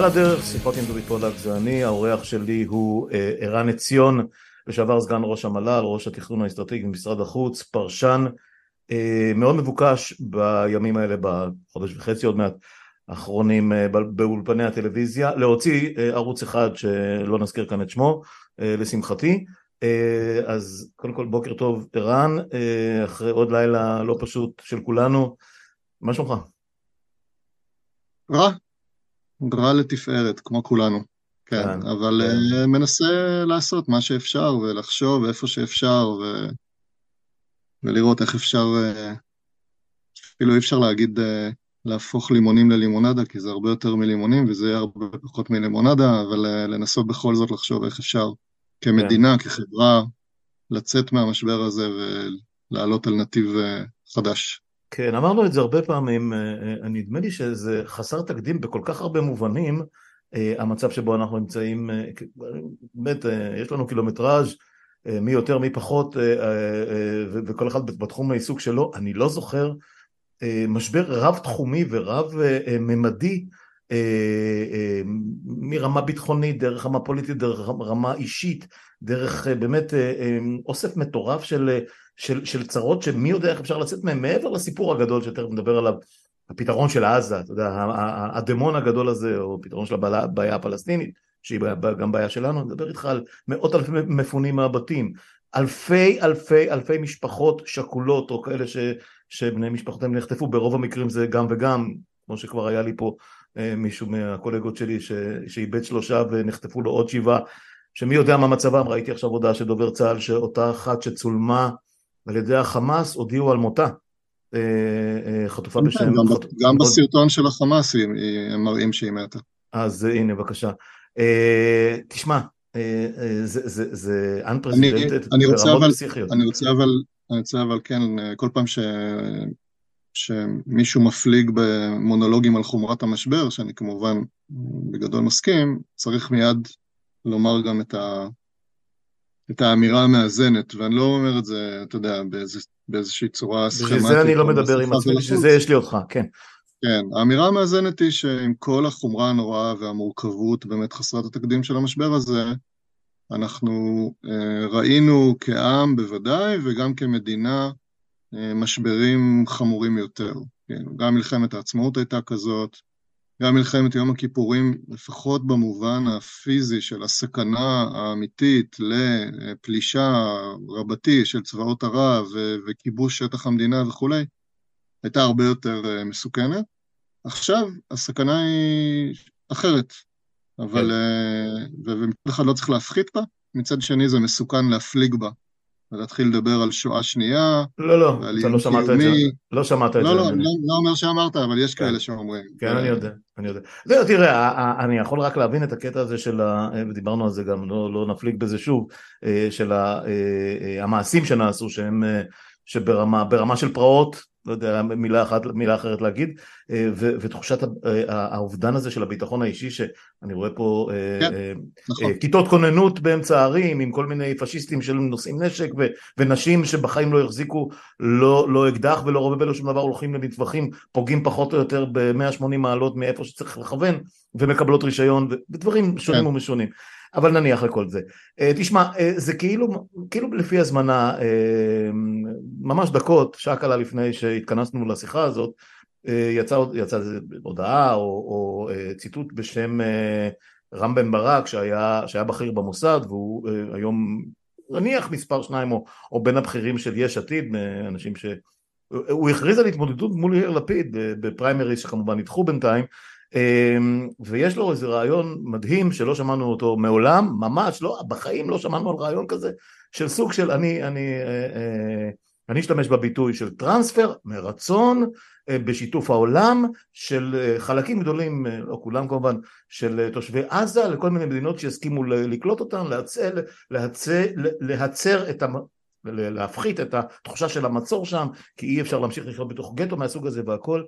על הדרך, שיחות עם דובי פולק זה אני, האורח שלי הוא אה, ערן עציון, לשעבר סגן ראש המל"ל, ראש התכנון האסטרטגי במשרד החוץ, פרשן אה, מאוד מבוקש בימים האלה, בחודש וחצי עוד מעט האחרונים אה, באולפני הטלוויזיה, להוציא ערוץ אחד שלא נזכיר כאן את שמו, לשמחתי. אז קודם כל בוקר טוב ערן, אחרי עוד לילה לא פשוט של כולנו, מה שלומך? רע, רע לתפארת, כמו כולנו. כן, כן אבל כן. Uh, מנסה לעשות מה שאפשר, ולחשוב איפה שאפשר, ו... ולראות איך אפשר, uh, אפילו אי אפשר להגיד uh, להפוך לימונים ללימונדה, כי זה הרבה יותר מלימונים, וזה יהיה הרבה פחות מלימונדה, אבל לנסות בכל זאת לחשוב איך אפשר, כמדינה, כן. כחברה, לצאת מהמשבר הזה ולעלות על נתיב חדש. כן, אמרנו את זה הרבה פעמים, אה, אה, נדמה לי שזה חסר תקדים בכל כך הרבה מובנים, אה, המצב שבו אנחנו נמצאים, באמת, יש לנו קילומטראז' מי יותר מי פחות, וכל אחד בתחום העיסוק שלו, אני לא זוכר משבר רב תחומי ורב ממדי מרמה ביטחונית, דרך רמה פוליטית, דרך רמה אישית, דרך באמת אוסף מטורף של של, של צרות שמי יודע איך אפשר לצאת מהן מעבר לסיפור הגדול שתכף נדבר עליו הפתרון של עזה, אתה יודע, הדמון הגדול הזה, או פתרון של הבעיה הפלסטינית, שהיא גם בעיה שלנו, אני מדבר איתך על מאות אלפי מפונים מהבתים, אלפי אלפי אלפי משפחות שכולות, או כאלה ש, שבני משפחותיהם נחטפו, ברוב המקרים זה גם וגם, כמו שכבר היה לי פה אה, מישהו מהקולגות שלי ש, שאיבד שלושה ונחטפו לו עוד שבעה, שמי יודע מה מצבם, ראיתי עכשיו הודעה של דובר צה"ל שאותה אחת שצולמה על ידי החמאס הודיעו על מותה. אה, אה, חטופה כן, בשם... גם בסרטון של החמאס הם מראים שהיא מתה. אז הנה בבקשה. אה, תשמע, זה unprecedented ברמות פסיכיות. אני רוצה אבל, אני רוצה אבל כן, כל פעם ש... שמישהו מפליג במונולוגים על חומרת המשבר, שאני כמובן בגדול מסכים, צריך מיד לומר גם את, ה, את האמירה המאזנת, ואני לא אומר את זה, אתה יודע, באיז, באיזושהי צורה סכמטית. בשביל זה אני לא מדבר עם עצמי, בשביל זה יש לי אותך, כן. כן, האמירה המאזנת היא שעם כל החומרה הנוראה והמורכבות באמת חסרת התקדים של המשבר הזה, אנחנו אה, ראינו כעם בוודאי, וגם כמדינה, אה, משברים חמורים יותר. כן, גם מלחמת העצמאות הייתה כזאת, גם מלחמת יום הכיפורים, לפחות במובן הפיזי של הסכנה האמיתית לפלישה רבתי של צבאות ערב וכיבוש שטח המדינה וכולי, הייתה הרבה יותר אה, מסוכנת. עכשיו הסכנה היא אחרת, אבל, כן. אה, ומצד אחד לא צריך להפחית בה, מצד שני זה מסוכן להפליג בה ולהתחיל לדבר על שואה שנייה. לא, לא, אתה לא שמעת את זה. לא שמעת את לא, זה. לא, לא, לא אומר שאמרת, אבל יש כן. כאלה שאומרים. כן, אני יודע, אני יודע. לא, תראה, אני יכול רק להבין את הקטע הזה של, ודיברנו על זה גם, לא, לא נפליג בזה שוב, אה, של אה, אה, המעשים שנעשו, שהם, שברמה של פרעות, לא יודע מילה אחת, מילה אחרת להגיד, אה, ו, ותחושת אה, האובדן הזה של הביטחון האישי, שאני רואה פה אה, כן, נכון. כיתות כוננות באמצע הערים עם כל מיני פשיסטים שנושאים נשק ו, ונשים שבחיים לא החזיקו לא, לא אקדח ולא רובה ולא שום דבר, הולכים למטווחים, פוגעים פחות או יותר ב-180 מעלות מאיפה שצריך לכוון ומקבלות רישיון ודברים שונים כן. ומשונים. אבל נניח לכל זה. אה, תשמע, אה, זה כאילו, כאילו לפי הזמנה, אה, ממש דקות, שעה קלה לפני שהתכנסנו לשיחה הזאת, יצא, יצא הודעה או, או ציטוט בשם רם בן ברק שהיה, שהיה בכיר במוסד והוא היום נניח מספר שניים או, או בין הבכירים של יש עתיד, אנשים ש... הוא הכריז על התמודדות מול יאיר לפיד בפריימריז שכמובן נדחו בינתיים ויש לו איזה רעיון מדהים שלא שמענו אותו מעולם, ממש לא, בחיים לא שמענו על רעיון כזה של סוג של אני, אני, אה, אה, אני אשתמש בביטוי של טרנספר מרצון אה, בשיתוף העולם של חלקים גדולים, לא כולם כמובן, של תושבי עזה לכל מיני מדינות שיסכימו לקלוט אותם, להצר, להצר, להצר את, להפחית את התחושה של המצור שם, כי אי אפשר להמשיך לחיות בתוך גטו מהסוג הזה והכל,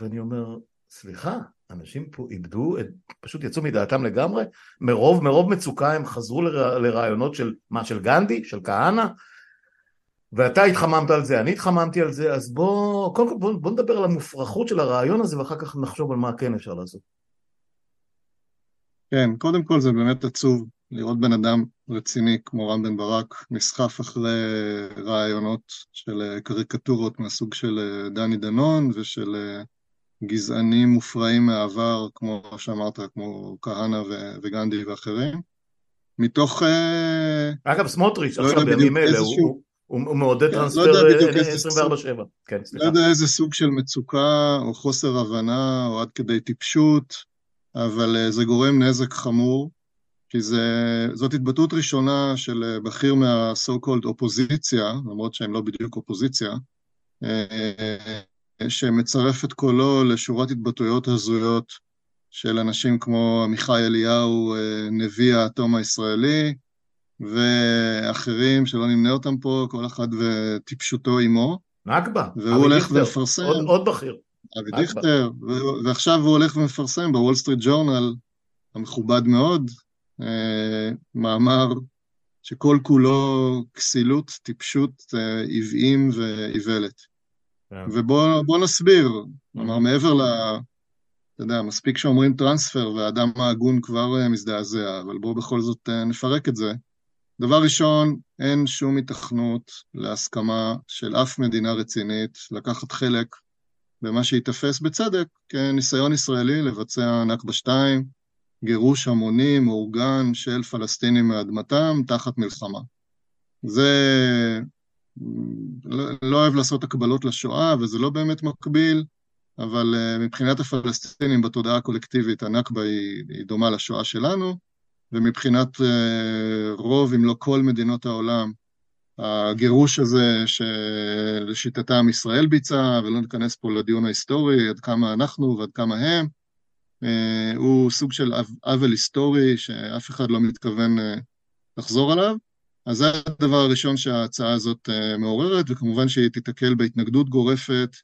ואני אומר, סליחה, אנשים פה איבדו, פשוט יצאו מדעתם לגמרי, מרוב, מרוב מצוקה הם חזרו לרעיונות של מה, של גנדי, של כהנא, ואתה התחממת על זה, אני התחממתי על זה, אז בוא, קודם כל בוא, בוא נדבר על המופרכות של הרעיון הזה ואחר כך נחשוב על מה כן אפשר לעשות. כן, קודם כל זה באמת עצוב לראות בן אדם רציני כמו רם בן ברק נסחף אחרי רעיונות של קריקטורות מהסוג של דני דנון ושל גזענים מופרעים מהעבר, כמו שאמרת, כמו כהנא וגנדי ואחרים, מתוך... אגב, סמוטריץ', לא עכשיו בימים אלה, הוא, הוא מעודד כן, טרנספר לא 24/7. כן, סליחה. לא יודע איזה סוג של מצוקה או חוסר הבנה או עד כדי טיפשות, אבל אה, זה גורם נזק חמור, כי זה, זאת התבטאות ראשונה של אה, בכיר מה-so called אופוזיציה, למרות שהם לא בדיוק אופוזיציה, אה, שמצרף את קולו לשורת התבטאויות הזויות של אנשים כמו עמיחי אליהו, נביא האטום הישראלי, ואחרים שלא נמנה אותם פה, כל אחד וטיפשותו עמו. נכבה. והוא הולך ומפרסם. עוד, עוד בכיר. אבי דיכטר, ועכשיו הוא הולך ומפרסם בוול סטריט ג'ורנל, המכובד מאוד, אה, מאמר שכל כולו כסילות, טיפשות, אה, עוועים ואיוולת. כן. ובואו נסביר, כלומר מעבר ל... אתה יודע, מספיק שאומרים טרנספר והאדם ההגון כבר אה, מזדעזע, אבל בואו בכל זאת נפרק את זה. דבר ראשון, אין שום התכנות להסכמה של אף מדינה רצינית לקחת חלק במה שייתפס בצדק כניסיון ישראלי לבצע נכבה 2, גירוש המוני מאורגן של פלסטינים מאדמתם תחת מלחמה. זה... לא, לא אוהב לעשות הקבלות לשואה, וזה לא באמת מקביל, אבל uh, מבחינת הפלסטינים בתודעה הקולקטיבית, הנכבה היא, היא דומה לשואה שלנו, ומבחינת uh, רוב, אם לא כל מדינות העולם, הגירוש הזה שלשיטתם ישראל ביצעה, ולא ניכנס פה לדיון ההיסטורי, עד כמה אנחנו ועד כמה הם, uh, הוא סוג של עוול היסטורי שאף אחד לא מתכוון לחזור עליו. אז זה הדבר הראשון שההצעה הזאת uh, מעוררת, וכמובן שהיא תיתקל בהתנגדות גורפת,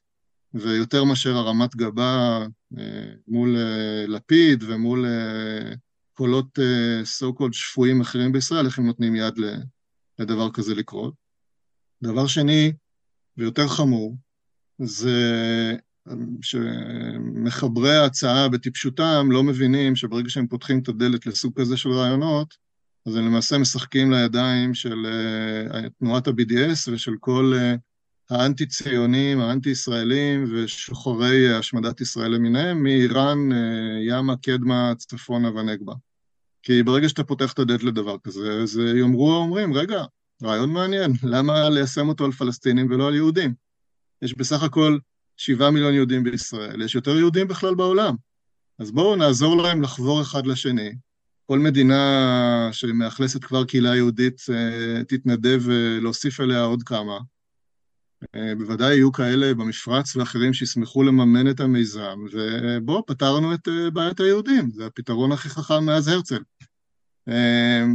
ויותר מאשר הרמת גבה uh, מול uh, לפיד ומול קולות so called שפויים אחרים בישראל, איך הם נותנים יד לדבר כזה לקרות. דבר שני, ויותר חמור, זה שמחברי ההצעה בטיפשותם לא מבינים שברגע שהם פותחים את הדלת לסוג כזה של רעיונות, אז הם למעשה משחקים לידיים של uh, תנועת ה-BDS ושל כל uh, האנטי-ציונים, האנטי-ישראלים ושוחרי השמדת ישראל למיניהם, מאיראן, uh, ימה, קדמה, צפונה ונגבה. כי ברגע שאתה פותח את הדלת לדבר כזה, אז יאמרו האומרים, רגע, רעיון מעניין, למה ליישם אותו על פלסטינים ולא על יהודים? יש בסך הכל שבעה מיליון יהודים בישראל, יש יותר יהודים בכלל בעולם. אז בואו נעזור להם לחבור אחד לשני. כל מדינה שמאכלסת כבר קהילה יהודית אה, תתנדב להוסיף אליה עוד כמה. אה, בוודאי יהיו כאלה במפרץ ואחרים שישמחו לממן את המיזם, ובואו, פתרנו את אה, בעיית היהודים, זה הפתרון הכי חכם מאז הרצל.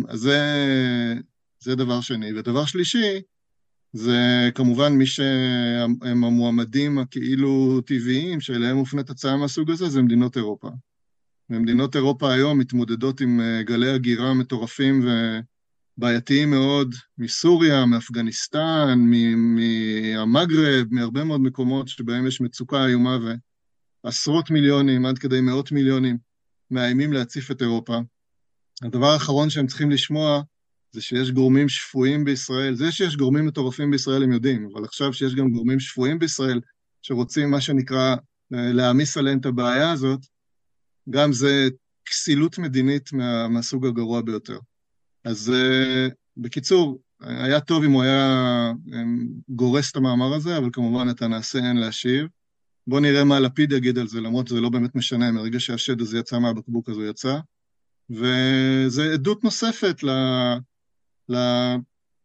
אז זה, זה דבר שני. ודבר שלישי, זה כמובן מי שהם המועמדים הכאילו טבעיים שאליהם מופנית הצעה מהסוג הזה, זה מדינות אירופה. ומדינות אירופה היום מתמודדות עם אה, גלי הגירה מטורפים ובעייתיים מאוד מסוריה, מאפגניסטן, מהמגרב, מהרבה מאוד מקומות שבהם יש מצוקה איומה ועשרות מיליונים עד כדי מאות מיליונים מאיימים להציף את אירופה. הדבר האחרון שהם צריכים לשמוע זה שיש גורמים שפויים בישראל, זה שיש גורמים מטורפים בישראל הם יודעים, אבל עכשיו שיש גם גורמים שפויים בישראל שרוצים מה שנקרא להעמיס עליהם את הבעיה הזאת, גם זה כסילות מדינית מה, מהסוג הגרוע ביותר. אז uh, בקיצור, היה טוב אם הוא היה גורס את המאמר הזה, אבל כמובן את הנעשה אין להשיב. בואו נראה מה לפיד יגיד על זה, למרות שזה לא באמת משנה, מרגע שהשד הזה יצא מהבקבוק הוא יצא. וזה עדות נוספת ל... ל...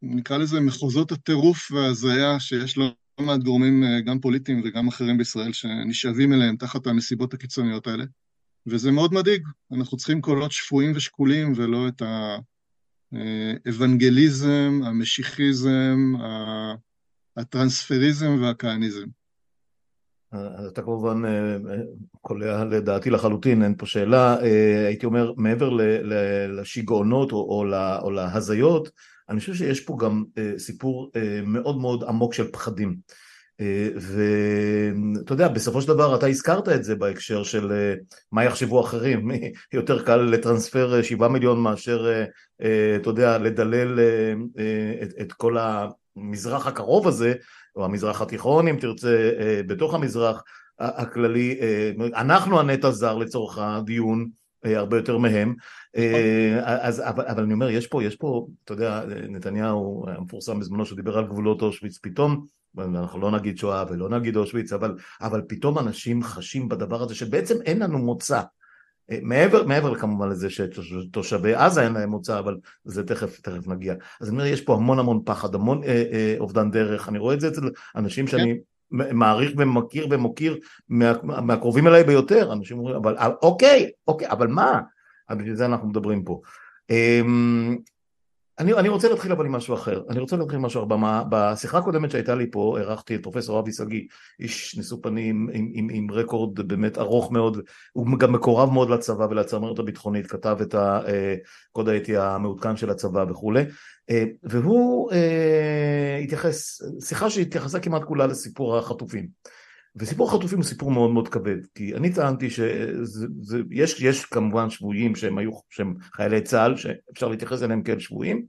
נקרא לזה מחוזות הטירוף וההזיה שיש לא מעט גורמים, אה, גם פוליטיים וגם אחרים בישראל, שנשאבים אליהם תחת הנסיבות הקיצוניות האלה. וזה מאוד מדאיג, אנחנו צריכים קולות שפויים ושקולים ולא את האבנגליזם, המשיחיזם, הטרנספריזם והכהניזם. אתה כמובן אה, קולע לדעתי לחלוטין, אין פה שאלה. אה, הייתי אומר, מעבר לשיגעונות או, או להזיות, אני חושב שיש פה גם אה, סיפור מאוד מאוד עמוק של פחדים. ואתה יודע, בסופו של דבר אתה הזכרת את זה בהקשר של מה יחשבו אחרים, יותר קל לטרנספר שבעה מיליון מאשר, אתה יודע, לדלל את, את כל המזרח הקרוב הזה, או המזרח התיכון אם תרצה, בתוך המזרח הכללי, אנחנו הנטע זר לצורך הדיון, הרבה יותר מהם, אז, אבל, אבל אני אומר, יש פה, יש פה, אתה יודע, נתניהו המפורסם בזמנו שדיבר על גבולות אושוויץ, פתאום אנחנו לא נגיד שואה ולא נגיד אושוויץ, אבל, אבל פתאום אנשים חשים בדבר הזה שבעצם אין לנו מוצא. מעבר, מעבר כמובן לזה שתושבי עזה אין להם מוצא, אבל זה תכף, תכף נגיע. אז אני אומר, יש פה המון המון פחד, המון אה, אה, אובדן דרך, אני רואה את זה אצל אנשים שאני כן. מעריך ומכיר ומוקיר מה, מהקרובים אליי ביותר, אנשים אומרים, אבל אוקיי, אוקיי, אבל מה? בשביל זה אנחנו מדברים פה. אני, אני רוצה להתחיל אבל עם משהו אחר, אני רוצה להתחיל עם משהו אחר, בשיחה הקודמת שהייתה לי פה אירחתי את פרופסור אבי שגיא, איש נשוא פנים עם, עם, עם רקורד באמת ארוך מאוד, הוא גם מקורב מאוד לצבא ולצמרת הביטחונית, כתב את הקוד האתי המעודכן של הצבא וכולי, אה, והוא אה, התייחס, שיחה שהתייחסה כמעט כולה לסיפור החטופים. וסיפור החטופים הוא סיפור מאוד מאוד כבד, כי אני טענתי שיש יש כמובן שבויים שהם היו, שהם חיילי צה"ל, שאפשר להתייחס אליהם כאל שבויים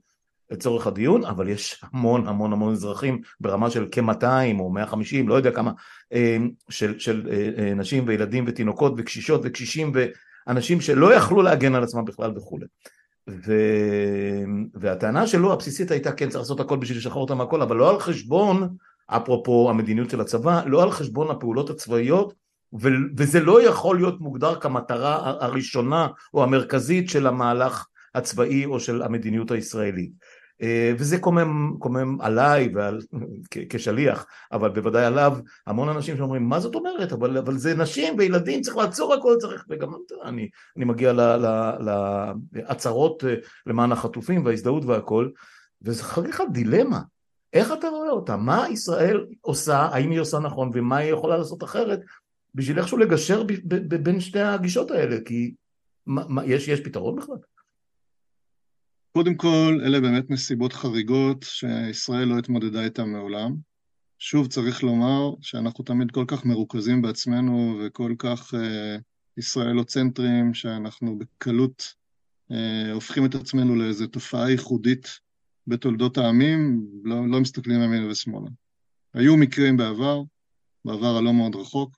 לצורך הדיון, אבל יש המון המון המון אזרחים ברמה של כ-200 או 150, לא יודע כמה, אה, של, של אה, אה, נשים וילדים ותינוקות וקשישות וקשישים ואנשים שלא יכלו להגן על עצמם בכלל וכולי. ו... והטענה שלו הבסיסית הייתה כן צריך לעשות הכל בשביל לשחרר אותם מהכל, אבל לא על חשבון אפרופו המדיניות של הצבא, לא על חשבון הפעולות הצבאיות וזה לא יכול להיות מוגדר כמטרה הראשונה או המרכזית של המהלך הצבאי או של המדיניות הישראלית. אה, וזה קומם, קומם עליי ועל, כשליח, אבל בוודאי עליו המון אנשים שאומרים מה זאת אומרת, אבל, אבל זה נשים וילדים, צריך לעצור הכל, צריך, וגם אני, אני מגיע להצהרות אה, למען החטופים וההזדהות והכל, וזה חגיגה דילמה, איך אתה רואה אותה? מה ישראל עושה, האם היא עושה נכון ומה היא יכולה לעשות אחרת בשביל איכשהו לגשר בין שתי הגישות האלה, כי מה, יש, יש פתרון בכלל? קודם כל, אלה באמת נסיבות חריגות שישראל לא התמודדה איתן מעולם. שוב, צריך לומר שאנחנו תמיד כל כך מרוכזים בעצמנו וכל כך אה, ישראלוצנטרים, שאנחנו בקלות אה, הופכים את עצמנו לאיזו תופעה ייחודית בתולדות העמים, לא, לא מסתכלים ימינה ושמאלה. היו מקרים בעבר, בעבר הלא מאוד רחוק,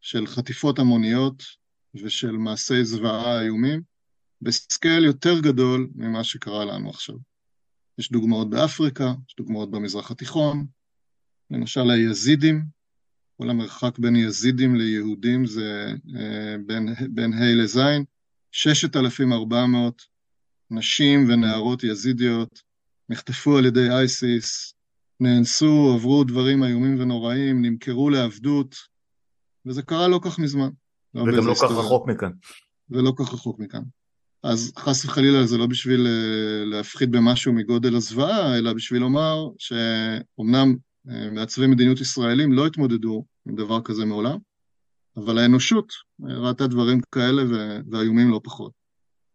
של חטיפות המוניות ושל מעשי זוועה איומים, בסקייל יותר גדול ממה שקרה לנו עכשיו. יש דוגמאות באפריקה, יש דוגמאות במזרח התיכון, למשל היזידים, כל המרחק בין יזידים ליהודים זה אה, בין, בין ה' לז', 6,400 נשים ונערות יזידיות נחטפו על ידי אייסיס, נאנסו, עברו דברים איומים ונוראים, נמכרו לעבדות, וזה קרה לא כך מזמן. לא וגם לא כך רחוק מכאן. ולא כך רחוק מכאן. אז חס וחלילה זה לא בשביל אה, להפחית במשהו מגודל הזוועה, אלא בשביל לומר שאומנם אה, מעצבי מדיניות ישראלים לא התמודדו עם דבר כזה מעולם, אבל האנושות אה, ראתה דברים כאלה ואיומים לא פחות.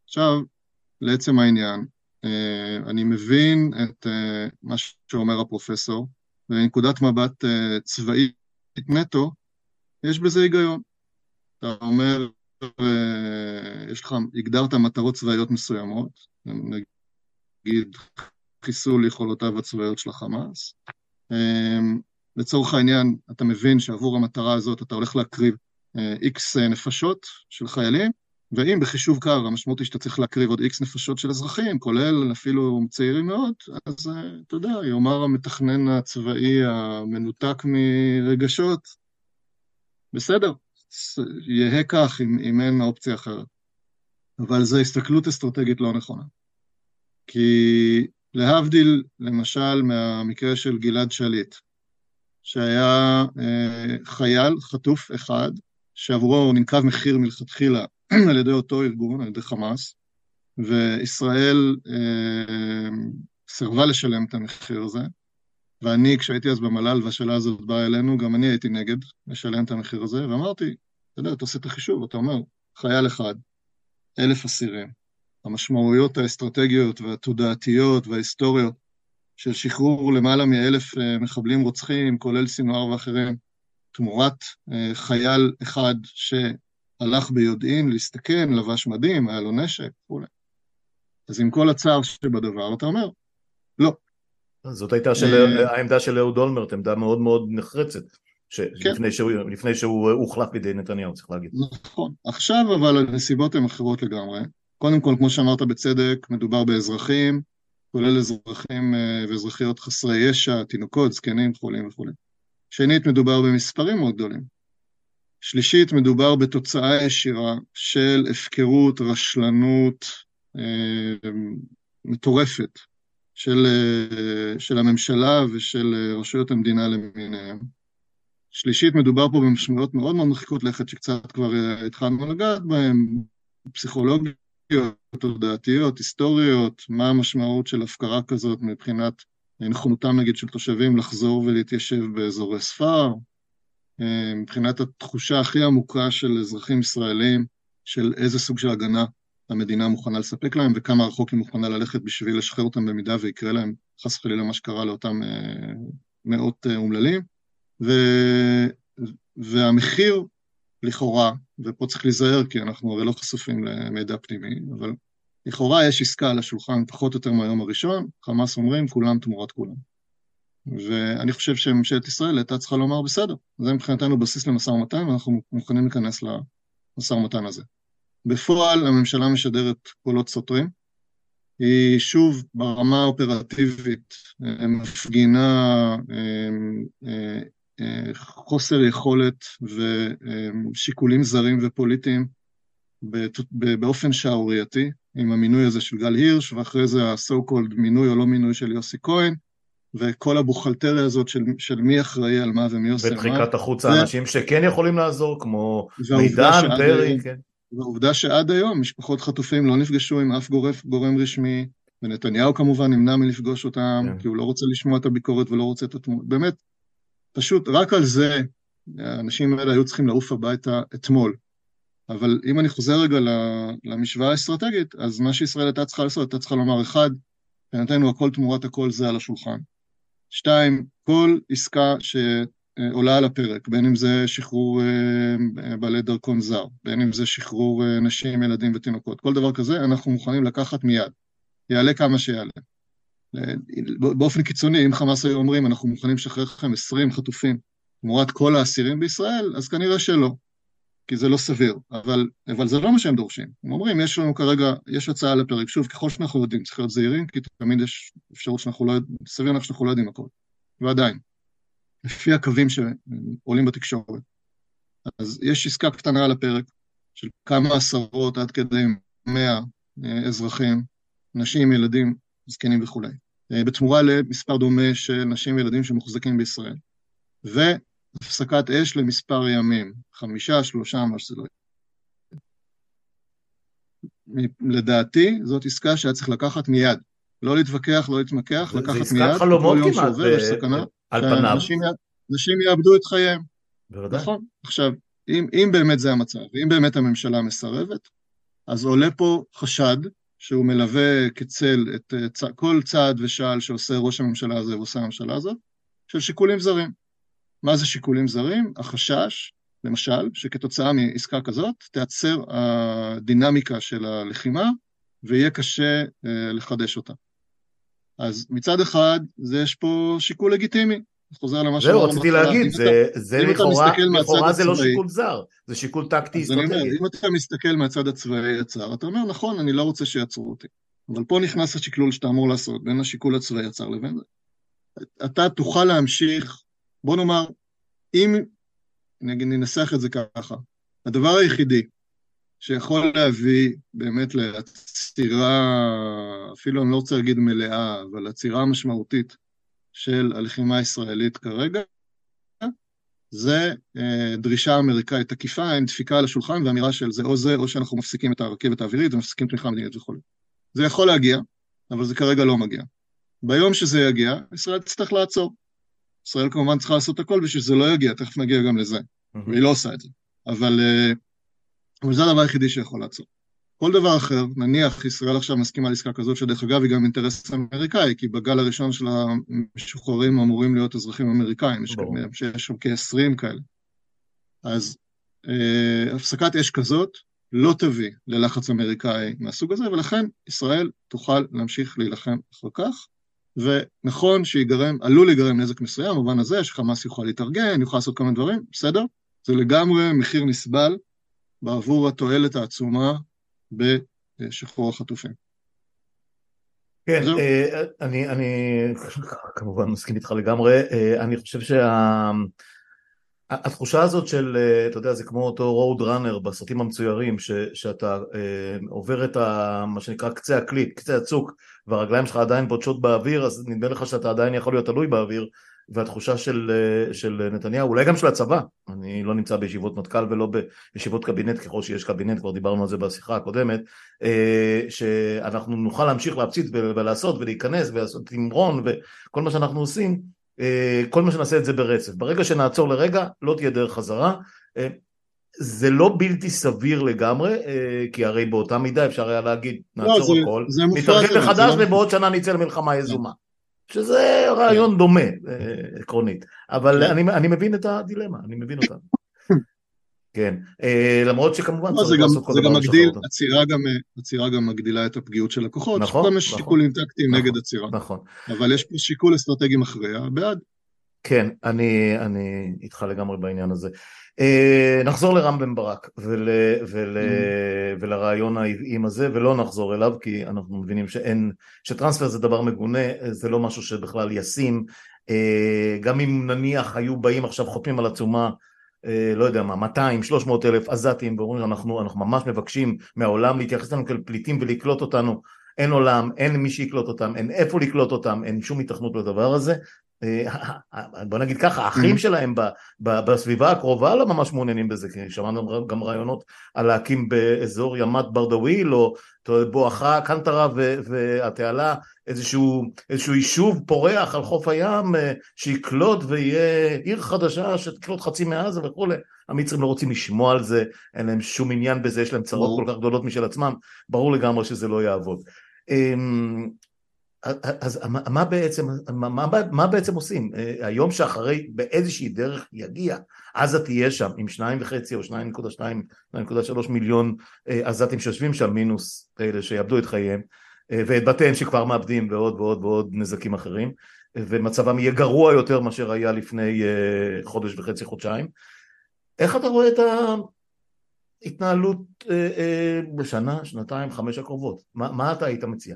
עכשיו, לעצם העניין, אני מבין את אה, מה שאומר הפרופסור, ומנקודת מבט אה, צבאית נטו, יש בזה היגיון. אתה אומר, יש לך, הגדרת מטרות צבאיות מסוימות, נגיד חיסול יכולותיו הצבאיות של החמאס. לצורך העניין, אתה מבין שעבור המטרה הזאת אתה הולך להקריב איקס נפשות של חיילים, ואם בחישוב קר המשמעות היא שאתה צריך להקריב עוד איקס נפשות של אזרחים, כולל אפילו צעירים מאוד, אז אה, אתה יודע, יאמר המתכנן הצבאי המנותק מרגשות, בסדר, יהא כך אם, אם אין אופציה אחרת. אבל זו הסתכלות אסטרטגית לא נכונה. כי להבדיל, למשל, מהמקרה של גלעד שליט, שהיה אה, חייל חטוף אחד, שעבורו ננקב מחיר מלכתחילה על ידי אותו ארגון, על ידי חמאס, וישראל אה, סירבה לשלם את המחיר הזה, ואני, כשהייתי אז במל"ל והשאלה הזאת באה אלינו, גם אני הייתי נגד לשלם את המחיר הזה, ואמרתי, אתה יודע, אתה עושה את החישוב, אתה אומר, חייל אחד, אלף אסירים, המשמעויות האסטרטגיות והתודעתיות וההיסטוריות של שחרור למעלה מאלף מחבלים רוצחים, כולל סינואר ואחרים, תמורת חייל אחד שהלך ביודעין להסתכן, לבש מדים, היה לו נשק וכולי. אז עם כל הצער שבדבר, אתה אומר, לא. זאת הייתה של, העמדה של אהוד אולמרט, עמדה מאוד מאוד נחרצת. ש... כן. לפני, שהוא, לפני שהוא הוחלף בידי נתניהו, צריך להגיד. נכון. עכשיו אבל הנסיבות הן אחרות לגמרי. קודם כל, כמו שאמרת בצדק, מדובר באזרחים, כולל אזרחים אה, ואזרחיות חסרי ישע, תינוקות, זקנים, חולים וכולי. שנית, מדובר במספרים מאוד גדולים. שלישית, מדובר בתוצאה ישירה של הפקרות, רשלנות אה, מטורפת של, אה, של הממשלה ושל אה, רשויות המדינה למיניהם. שלישית, מדובר פה במשמעויות מאוד מאוד מרחיקות לכת שקצת כבר התחלנו לגעת בהן, פסיכולוגיות, תודעתיות, היסטוריות, מה המשמעות של הפקרה כזאת מבחינת נכונותם נגיד של תושבים לחזור ולהתיישב באזורי ספר, מבחינת התחושה הכי עמוקה של אזרחים ישראלים של איזה סוג של הגנה המדינה מוכנה לספק להם וכמה רחוק היא מוכנה ללכת בשביל לשחרר אותם במידה ויקרה להם חס וחלילה מה שקרה לאותם אה, מאות אומללים. ו... והמחיר לכאורה, ופה צריך להיזהר כי אנחנו הרי לא חשופים למידע פנימי, אבל לכאורה יש עסקה על השולחן פחות או יותר מהיום הראשון, חמאס אומרים כולם תמורת כולם. ואני חושב שממשלת ישראל הייתה צריכה לומר בסדר, זה מבחינתנו בסיס למשא ומתן ואנחנו מוכנים להיכנס למשא ומתן הזה. בפועל הממשלה משדרת קולות סותרים, היא שוב ברמה האופרטיבית אה, מפגינה אה, אה, חוסר יכולת ושיקולים זרים ופוליטיים באופן שערורייתי, עם המינוי הזה של גל הירש, ואחרי זה ה-so called מינוי או לא מינוי של יוסי כהן, וכל הבוכלטריה הזאת של, של מי אחראי על מה ומי עושה מה. ודחיקת החוצה ו... אנשים שכן יכולים לעזור, כמו מידן, פרי, כן. והעובדה שעד היום משפחות חטופים לא נפגשו עם אף גורף, גורם רשמי, ונתניהו כמובן נמנע מלפגוש אותם, כן. כי הוא לא רוצה לשמוע את הביקורת ולא רוצה את התמונה. באמת, פשוט רק על זה האנשים האלה היו צריכים לעוף הביתה אתמול. אבל אם אני חוזר רגע למשוואה האסטרטגית, אז מה שישראל הייתה צריכה לעשות, הייתה צריכה לומר, אחד, מבחינתנו הכל תמורת הכל זה על השולחן. שתיים, כל עסקה שעולה על הפרק, בין אם זה שחרור אה, בעלי דרכון זר, בין אם זה שחרור אה, נשים, ילדים ותינוקות, כל דבר כזה אנחנו מוכנים לקחת מיד, יעלה כמה שיעלה. באופן קיצוני, אם חמאס היו אומרים, אנחנו מוכנים לשחרר לכם 20 חטופים תמורת כל האסירים בישראל, אז כנראה שלא, כי זה לא סביר, אבל, אבל זה לא מה שהם דורשים. הם אומרים, יש לנו כרגע, יש הצעה לפרק, שוב, ככל שאנחנו יודעים, צריך להיות זהירים, כי תמיד יש אפשרות שאנחנו לא, סביר לך שאנחנו לא יודעים הכל, ועדיין, לפי הקווים שעולים בתקשורת. אז יש עסקה קטנה על הפרק, של כמה עשרות עד כדי מאה אה, אזרחים, נשים, ילדים, זקנים וכולי, אה, בתמורה למספר דומה של נשים וילדים שמוחזקים בישראל. והפסקת אש למספר ימים, חמישה, שלושה, מה שזה לא יהיה. לדעתי, זאת עסקה שהיה צריך לקחת מיד. לא להתווכח, לא להתמקח, לקחת מיד. זה עסקת חלומות כמעט, ב... על פניו. אנשים יאבדו את חייהם. בוודאי. נכון. עכשיו, אם, אם באמת זה המצב, ואם באמת הממשלה מסרבת, אז עולה פה חשד שהוא מלווה כצל את אה, צ... כל צעד ושעל שעושה ראש הממשלה הזה ועושה הממשלה הזאת, של שיקולים זרים. מה זה שיקולים זרים? החשש, למשל, שכתוצאה מעסקה כזאת תיעצר הדינמיקה של הלחימה ויהיה קשה אה, לחדש אותה. אז מצד אחד, זה יש פה שיקול לגיטימי, חוזר למה זהו, רציתי להגיד, זה, זה לכאורה, לכאורה זה לא שיקול זר, זה שיקול טקטי אסטרטגי. אם אתה מסתכל מהצד הצבאי הצר, אתה אומר, נכון, אני לא רוצה שיעצרו אותי. אבל פה נכנס השקלול שאתה אמור לעשות בין השיקול הצבאי הצר לבין זה. אתה תוכל להמשיך, בוא נאמר, אם, ננסח את זה ככה, הדבר היחידי שיכול להביא באמת לעצירה, אפילו אני לא רוצה להגיד מלאה, אבל עצירה משמעותית של הלחימה הישראלית כרגע, זה אה, דרישה אמריקאית תקיפה, אין דפיקה על השולחן ואמירה של זה או זה, או שאנחנו מפסיקים את הרכבת האווירית ומפסיקים תמיכה מדינית וכו'. זה יכול להגיע, אבל זה כרגע לא מגיע. ביום שזה יגיע, ישראל תצטרך לעצור. ישראל כמובן צריכה לעשות הכל בשביל שזה לא יגיע, תכף נגיע גם לזה, mm-hmm. והיא לא עושה את זה. אבל, אה, אבל זה הדבר היחידי שיכול לעצור. כל דבר אחר, נניח ישראל עכשיו מסכימה על עסקה כזאת, שדרך אגב היא גם אינטרס אמריקאי, כי בגל הראשון של המשוחררים אמורים להיות אזרחים אמריקאים, יש, יש שם כ-20 כאלה. אז אה, הפסקת אש כזאת לא תביא ללחץ אמריקאי מהסוג הזה, ולכן ישראל תוכל להמשיך להילחם אחר כך. ונכון שיגרם, עלול להיגרם נזק מסוים, במובן הזה שחמאס יוכל להתארגן, יוכל לעשות כל מיני דברים, בסדר? זה לגמרי מחיר נסבל בעבור התועלת העצומה בשחרור החטופים. כן, אה, אני, אני כמובן מסכים איתך לגמרי, אה, אני חושב שה... התחושה הזאת של, אה, אתה יודע, זה כמו אותו רוד ראנר בסרטים המצוירים, ש, שאתה אה, עובר את ה, מה שנקרא קצה הקליפ, קצה הצוק, והרגליים שלך עדיין בוטשות באוויר, אז נדמה לך שאתה עדיין יכול להיות תלוי באוויר, והתחושה של, אה, של נתניהו, אולי גם של הצבא, אני לא נמצא בישיבות מטכ"ל ולא בישיבות קבינט, ככל שיש קבינט, כבר דיברנו על זה בשיחה הקודמת, אה, שאנחנו נוכל להמשיך להפציץ ולעשות ולהיכנס ולעשות תמרון וכל מה שאנחנו עושים, כל מה שנעשה את זה ברצף. ברגע שנעצור לרגע, לא תהיה דרך חזרה. אה, זה לא בלתי סביר לגמרי, אה, כי הרי באותה מידה אפשר היה להגיד, לא, נעצור לא, הכל, נתרגם מחדש. ובעוד שנה נצא למלחמה יזומה. שזה רעיון דומה, עקרונית. אבל אני, אני מבין את הדילמה, אני מבין אותה. כן, אה, למרות שכמובן לא, צריך לעשות כל דבר מגדיל, עצירה גם, עצירה גם מגדילה את הפגיעות של לקוחות, נכון, נכון, יש שיקולים טקטיים נכון, נגד עצירה, נכון, אבל יש פה שיקול אסטרטגי מכריע, בעד. כן, אני, אני איתך לגמרי בעניין הזה. אה, נחזור לרם בן ברק ול, ול, mm. ולרעיון העוועים הזה ולא נחזור אליו כי אנחנו מבינים שאין, שטרנספר זה דבר מגונה, זה לא משהו שבכלל ישים, אה, גם אם נניח היו באים עכשיו חותמים על עצומה אה, לא יודע מה, 200, 300 אלף עזתים ואומרים אנחנו, אנחנו ממש מבקשים מהעולם להתייחס אלינו כאל פליטים ולקלוט אותנו. אין עולם, אין מי שיקלוט אותם, אין איפה לקלוט אותם, אין שום התכנות לדבר הזה. אה, בוא נגיד ככה, האחים mm-hmm. שלהם בסביבה הקרובה לא ממש מעוניינים בזה, כי שמענו גם רעיונות על להקים באזור ימת ברדוויל או בואכה קנטרה והתעלה איזשהו, איזשהו יישוב פורח על חוף הים אה, שיקלוט ויהיה עיר חדשה שתקלוט חצי מעזה וכולי. המצרים לא רוצים לשמוע על זה, אין להם שום עניין בזה, יש להם צרות כל כך גדולות משל עצמם, ברור לגמרי שזה לא יעבוד. אז מה בעצם, מה, מה, מה בעצם עושים? אה, היום שאחרי באיזושהי דרך יגיע, עזה תהיה שם עם שניים וחצי או שניים נקודה שתיים, שניים נקודה שלוש מיליון אה, עזתים שיושבים שם, מינוס אלה שיאבדו את חייהם, אה, ואת בתיהם שכבר מאבדים ועוד ועוד ועוד נזקים אחרים, ומצבם יהיה גרוע יותר מאשר היה לפני חודש וחצי, חודשיים. איך אתה רואה את ההתנהלות בשנה, שנתיים, חמש הקרובות? מה, מה אתה היית מציע?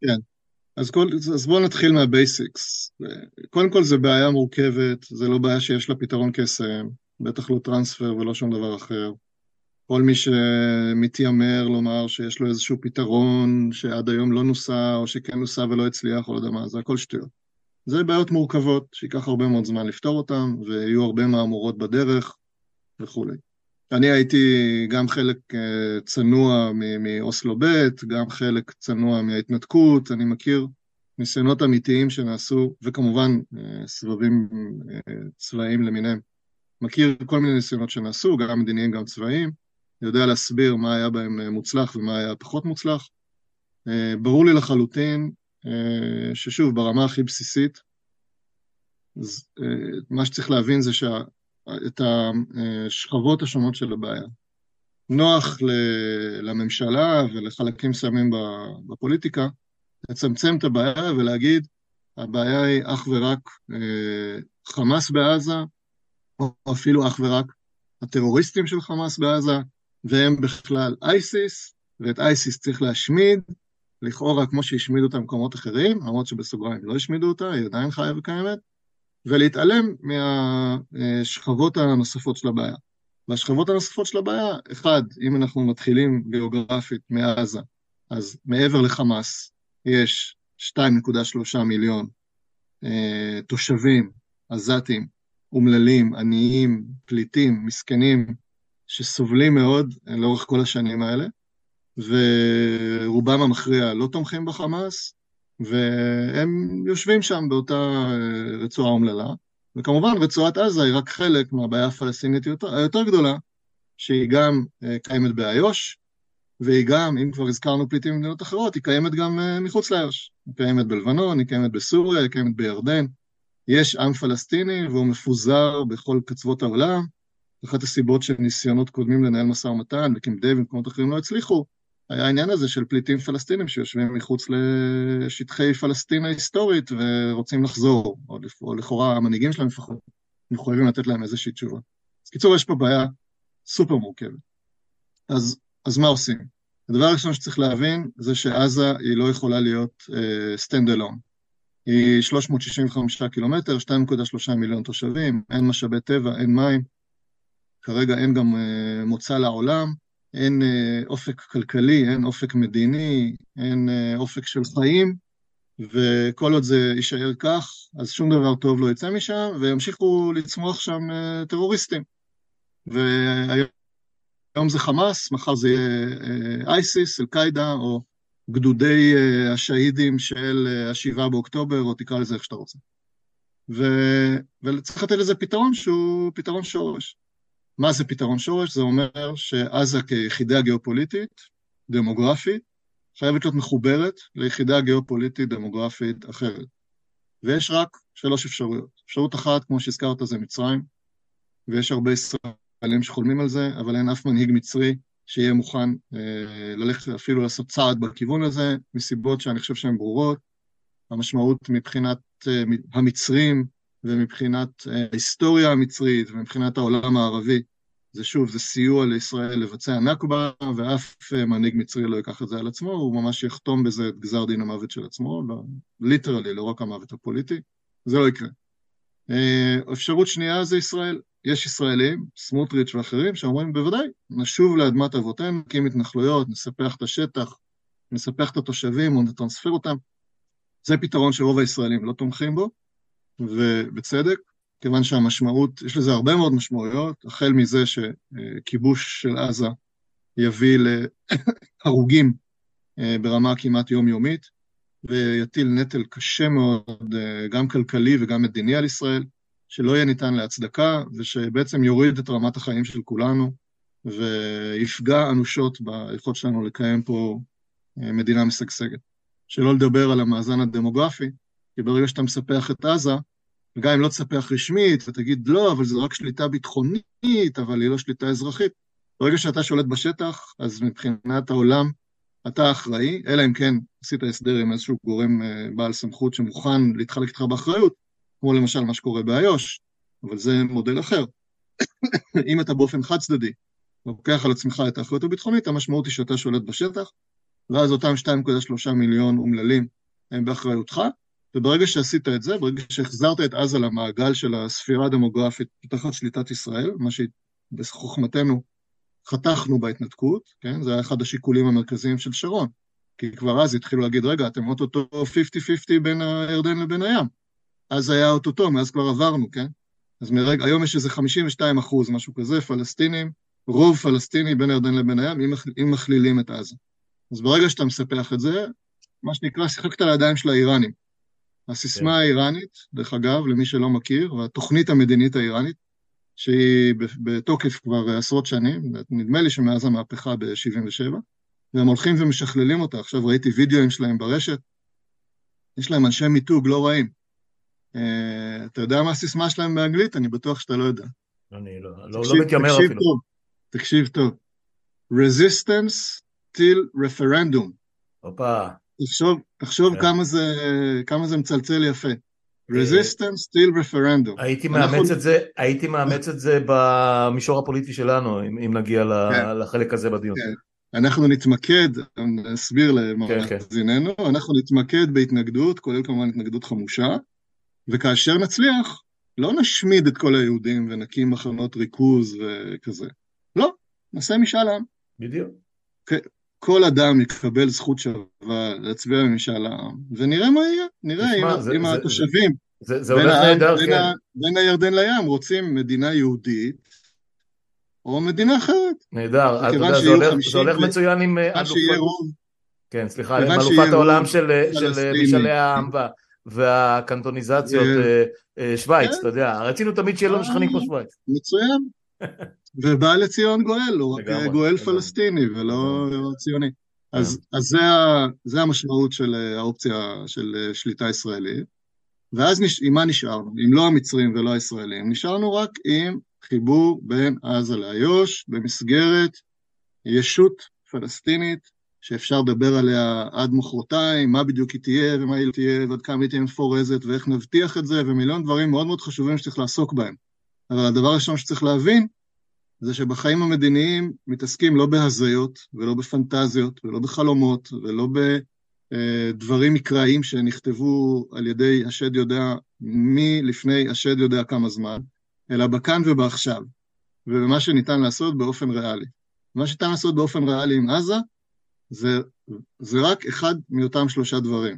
כן. אז, כל, אז בואו נתחיל מה basics. קודם כל זו בעיה מורכבת, זה לא בעיה שיש לה פתרון קסם, בטח לא טרנספר ולא שום דבר אחר. כל מי שמתיימר לומר שיש לו איזשהו פתרון שעד היום לא נוסה, או שכן נוסה ולא הצליח, או לא יודע מה, זה הכל שטויות. זה בעיות מורכבות, שייקח הרבה מאוד זמן לפתור אותן, ויהיו הרבה מהמורות בדרך וכולי. אני הייתי גם חלק אה, צנוע מאוסלו ב', גם חלק צנוע מההתנתקות, אני מכיר ניסיונות אמיתיים שנעשו, וכמובן אה, סבבים אה, צבאיים למיניהם. מכיר כל מיני ניסיונות שנעשו, גם מדיניים, גם צבאיים, יודע להסביר מה היה בהם מוצלח ומה היה פחות מוצלח. ברור לי לחלוטין ששוב, ברמה הכי בסיסית, אז מה שצריך להבין זה שה... את השכבות השונות של הבעיה. נוח לממשלה ולחלקים מסוימים בפוליטיקה לצמצם את הבעיה ולהגיד, הבעיה היא אך ורק אה, חמאס בעזה, או אפילו אך ורק הטרוריסטים של חמאס בעזה, והם בכלל אייסיס, ואת אייסיס צריך להשמיד, לכאורה כמו שהשמידו אותה במקומות אחרים, למרות שבסוגריים לא השמידו אותה, היא עדיין חיה וקיימת, ולהתעלם מהשכבות הנוספות של הבעיה. והשכבות הנוספות של הבעיה, אחד, אם אנחנו מתחילים גיאוגרפית מעזה, אז מעבר לחמאס יש 2.3 מיליון אה, תושבים עזתים, אומללים, עניים, פליטים, מסכנים, שסובלים מאוד לאורך כל השנים האלה, ורובם המכריע לא תומכים בחמאס, והם יושבים שם באותה אה, רצועה אומללה, וכמובן רצועת עזה היא רק חלק מהבעיה הפלסטינית היותר, היותר גדולה, שהיא גם אה, קיימת באיו"ש, והיא גם, אם כבר הזכרנו פליטים במדינות אחרות, היא קיימת גם uh, מחוץ לירש. היא קיימת בלבנון, היא קיימת בסוריה, היא קיימת בירדן. יש עם פלסטיני והוא מפוזר בכל קצוות העולם. אחת הסיבות של ניסיונות קודמים לנהל משא ומתן, וקמפ דיוויד ומקומות אחרים לא הצליחו, היה העניין הזה של פליטים פלסטינים שיושבים מחוץ לשטחי פלסטין ההיסטורית ורוצים לחזור, או, או לכאורה המנהיגים שלהם לפחות, מחויבים לתת להם איזושהי תשובה. אז קיצור, יש פה בעיה סופר מורכבת. אז, אז מה עושים? הדבר הראשון שצריך להבין זה שעזה היא לא יכולה להיות stand אה, alone. היא 365 קילומטר, 2.3 מיליון תושבים, אין משאבי טבע, אין מים, כרגע אין גם uh, מוצא לעולם, אין uh, אופק כלכלי, אין אופק מדיני, אין uh, אופק של חיים, וכל עוד זה יישאר כך, אז שום דבר טוב לא יצא משם, וימשיכו לצמוח שם uh, טרוריסטים. והיום זה חמאס, מחר זה יהיה אייסיס, אל-קאידה, או גדודי השהידים של השבעה באוקטובר, או תקרא לזה איך שאתה רוצה. ו... וצריך לתת לזה פתרון שהוא פתרון שורש. מה זה פתרון שורש? זה אומר שעזה כיחידה גיאופוליטית, דמוגרפית, חייבת להיות מחוברת ליחידה גיאופוליטית דמוגרפית אחרת. ויש רק שלוש אפשרויות. אפשרות אחת, כמו שהזכרת, זה מצרים, ויש הרבה ישראלים שחולמים על זה, אבל אין אף מנהיג מצרי שיהיה מוכן אה, ללכת אפילו לעשות צעד בכיוון הזה, מסיבות שאני חושב שהן ברורות. המשמעות מבחינת אה, המצרים ומבחינת אה, ההיסטוריה המצרית ומבחינת העולם הערבי, זה שוב, זה סיוע לישראל לבצע נכבה, ואף אה, מנהיג מצרי לא ייקח את זה על עצמו, הוא ממש יחתום בזה את גזר דין המוות של עצמו, ליטרלי, לא רק המוות הפוליטי, זה לא יקרה. אה, אפשרות שנייה זה ישראל. יש ישראלים, סמוטריץ' ואחרים, שאומרים, בוודאי, נשוב לאדמת אבותינו, נקים התנחלויות, נספח את השטח, נספח את התושבים או נטרנספר אותם. זה פתרון שרוב הישראלים לא תומכים בו, ובצדק, כיוון שהמשמעות, יש לזה הרבה מאוד משמעויות, החל מזה שכיבוש של עזה יביא להרוגים אה, ברמה כמעט יומיומית, ויטיל נטל קשה מאוד, אה, גם כלכלי וגם מדיני על ישראל, שלא יהיה ניתן להצדקה, ושבעצם יוריד את רמת החיים של כולנו, ויפגע אנושות ביכולת שלנו לקיים פה אה, מדינה משגשגת. שלא לדבר על המאזן הדמוגרפי, כי ברגע שאתה מספח את עזה, וגם אם לא תספח רשמית ותגיד לא, אבל זו רק שליטה ביטחונית, אבל היא לא שליטה אזרחית, ברגע שאתה שולט בשטח, אז מבחינת העולם אתה אחראי, אלא אם כן עשית הסדר עם איזשהו גורם אה, בעל סמכות שמוכן להתחלק איתך באחריות, כמו למשל מה שקורה באיו"ש, אבל זה מודל אחר. אם אתה באופן חד צדדי לוקח על עצמך את האחריות הביטחונית, המשמעות היא שאתה שולט בשטח, ואז אותם 2.3 מיליון אומללים הם באחריותך, וברגע שעשית את זה, ברגע שהחזרת את עזה למעגל של הספירה הדמוגרפית תחת שליטת ישראל, מה שבחוכמתנו חתכנו בהתנתקות, כן? זה היה אחד השיקולים המרכזיים של שרון. כי כבר אז התחילו להגיד, רגע, אתם אוטוטו 50-50 בין הירדן לבין הים. אז היה אוטוטו, מאז כבר עברנו, כן? אז מרגע, היום יש איזה 52 אחוז, משהו כזה, פלסטינים, רוב פלסטיני בין הירדן לבין הים, אם, אם מכלילים את עזה. אז ברגע שאתה מספח את זה, מה שנקרא, שיחקת על הידיים של האיראנים. הסיסמה כן. האיראנית, דרך אגב, למי שלא מכיר, והתוכנית המדינית האיראנית, שהיא בתוקף כבר עשרות שנים, נדמה לי שמאז המהפכה ב-77', והם הולכים ומשכללים אותה. עכשיו ראיתי וידאוים שלהם ברשת, יש להם אנשי מיתוג לא רעים. Uh, אתה יודע מה הסיסמה שלהם באנגלית? אני בטוח שאתה לא יודע. אני לא, לא, לא מתיימר אפילו. תקשיב טוב, תקשיב טוב. Resistance till referendum. הופה. תחשוב, תחשוב כן. כמה, זה, כמה זה מצלצל יפה. Resistance still referendum. הייתי מאמץ אנחנו... את זה, הייתי מאמץ את זה במישור הפוליטי שלנו, אם, אם נגיע כן. לחלק הזה בדיון. כן. אנחנו נתמקד, נסביר למאזיננו, כן, כן. אנחנו נתמקד בהתנגדות, כולל כמובן התנגדות חמושה, וכאשר נצליח, לא נשמיד את כל היהודים ונקים מחנות ריכוז וכזה. לא, נעשה משאל עם. בדיוק. כל אדם יקבל זכות שווה להצביע במשאל העם, ונראה מה יהיה, נראה אם, זה, אם זה, התושבים זה, זה בין, נהדר, בין, כן. בין הירדן לים רוצים מדינה יהודית או מדינה אחרת. נהדר, אתה יודע, זה הולך, זה הולך מצוין עם אה, אלופת... כן, סליחה, עם אלופת העולם של, של משאלי העם והקנטוניזציות אה, אה, שווייץ, אתה יודע, רצינו תמיד שיהיה לא משכנים כמו שווייץ. מצוין. ובא לציון גואל, הוא רק גואל פלסטיני ולא ציוני. אז, כן. אז זה, זה המשמעות של האופציה של שליטה ישראלית. ואז נש... עם מה נשארנו? אם לא המצרים ולא הישראלים, נשארנו רק עם חיבור בין עזה לאיו"ש במסגרת ישות פלסטינית שאפשר לדבר עליה עד מחרתיים, מה בדיוק היא תהיה ומה היא תהיה ועד כמה היא תהיה מפורזת ואיך נבטיח את זה ומיליון דברים מאוד מאוד חשובים שצריך לעסוק בהם. אבל הדבר הראשון שצריך להבין זה שבחיים המדיניים מתעסקים לא בהזיות ולא בפנטזיות ולא בחלומות ולא בדברים מקראיים שנכתבו על ידי השד יודע מי לפני השד יודע כמה זמן, אלא בכאן ובעכשיו, ובמה שניתן לעשות באופן ריאלי. מה שניתן לעשות באופן ריאלי עם עזה זה, זה רק אחד מאותם שלושה דברים,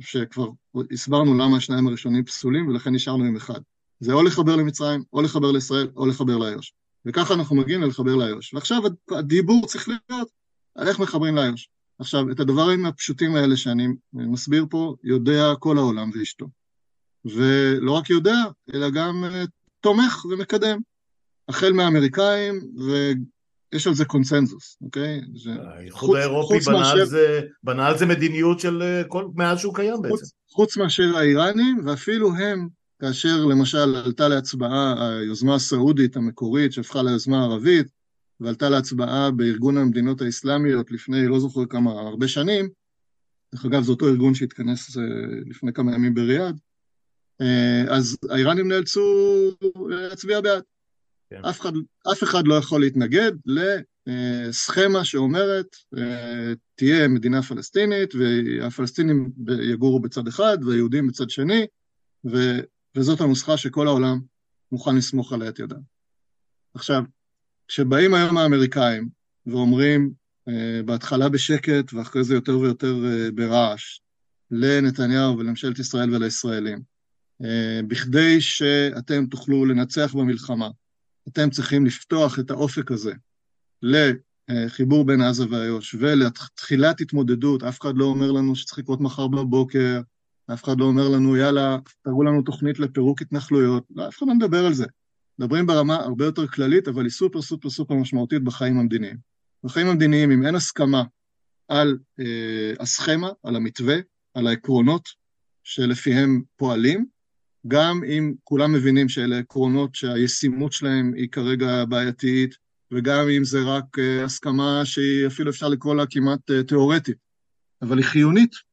שכבר הסברנו למה השניים הראשונים פסולים ולכן נשארנו עם אחד. זה או לחבר למצרים, או לחבר לישראל, או לחבר לאיו"ש. וככה אנחנו מגיעים ללחבר לאיו"ש. ועכשיו הדיבור צריך להיות על איך מחברים לאיו"ש. עכשיו, את הדברים הפשוטים האלה שאני מסביר פה, יודע כל העולם ואשתו. ולא רק יודע, אלא גם uh, תומך ומקדם. החל מהאמריקאים, ויש על זה קונצנזוס, אוקיי? האיחוד האירופי בנה, מאשר... זה, בנה על זה מדיניות של אה, כל, מאז שהוא קיים חוץ, בעצם. חוץ מאשר האיראנים, ואפילו הם כאשר למשל עלתה להצבעה היוזמה הסעודית המקורית שהפכה ליוזמה הערבית ועלתה להצבעה בארגון המדינות האסלאמיות לפני לא זוכר כמה, הרבה שנים, דרך אגב זה אותו ארגון שהתכנס אה, לפני כמה ימים בריאד, אה, אז האיראנים נאלצו להצביע בעד. כן. אף, אחד, אף אחד לא יכול להתנגד לסכמה שאומרת אה, תהיה מדינה פלסטינית והפלסטינים יגורו בצד אחד והיהודים בצד שני וזאת הנוסחה שכל העולם מוכן לסמוך עליה את ידם. עכשיו, כשבאים היום האמריקאים ואומרים, uh, בהתחלה בשקט ואחרי זה יותר ויותר uh, ברעש, לנתניהו ולממשלת ישראל ולישראלים, uh, בכדי שאתם תוכלו לנצח במלחמה, אתם צריכים לפתוח את האופק הזה לחיבור בין עזה ואיו"ש ולתחילת התמודדות, אף אחד לא אומר לנו שצריך לקרות מחר בבוקר, אף אחד לא אומר לנו, יאללה, תראו לנו תוכנית לפירוק התנחלויות, לא, אף אחד לא מדבר על זה. מדברים ברמה הרבה יותר כללית, אבל היא סופר סופר סופר משמעותית בחיים המדיניים. בחיים המדיניים, אם אין הסכמה על אה, הסכמה, על המתווה, על העקרונות שלפיהם פועלים, גם אם כולם מבינים שאלה עקרונות שהישימות שלהם היא כרגע בעייתית, וגם אם זה רק אה, הסכמה שהיא אפילו אפשר לקרוא לה כמעט אה, תיאורטית, אבל היא חיונית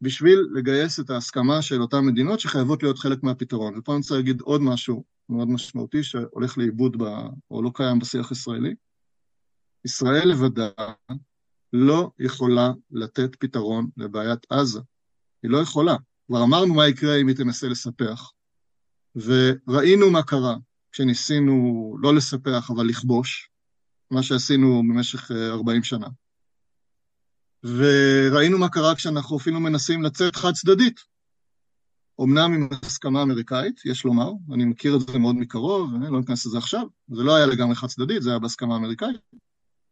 בשביל לגייס את ההסכמה של אותן מדינות שחייבות להיות חלק מהפתרון. ופה אני רוצה להגיד עוד משהו מאוד משמעותי שהולך לאיבוד ב, או לא קיים בשיח הישראלי. ישראל לבדה לא יכולה לתת פתרון לבעיית עזה. היא לא יכולה. כבר אמרנו מה יקרה אם היא תנסה לספח, וראינו מה קרה כשניסינו לא לספח אבל לכבוש, מה שעשינו במשך 40 אה, שנה. וראינו מה קרה כשאנחנו אפילו מנסים לצאת חד צדדית. אמנם עם הסכמה אמריקאית, יש לומר, אני מכיר את זה מאוד מקרוב, אני לא אכנס לזה עכשיו, זה לא היה לגמרי חד צדדית, זה היה בהסכמה אמריקאית,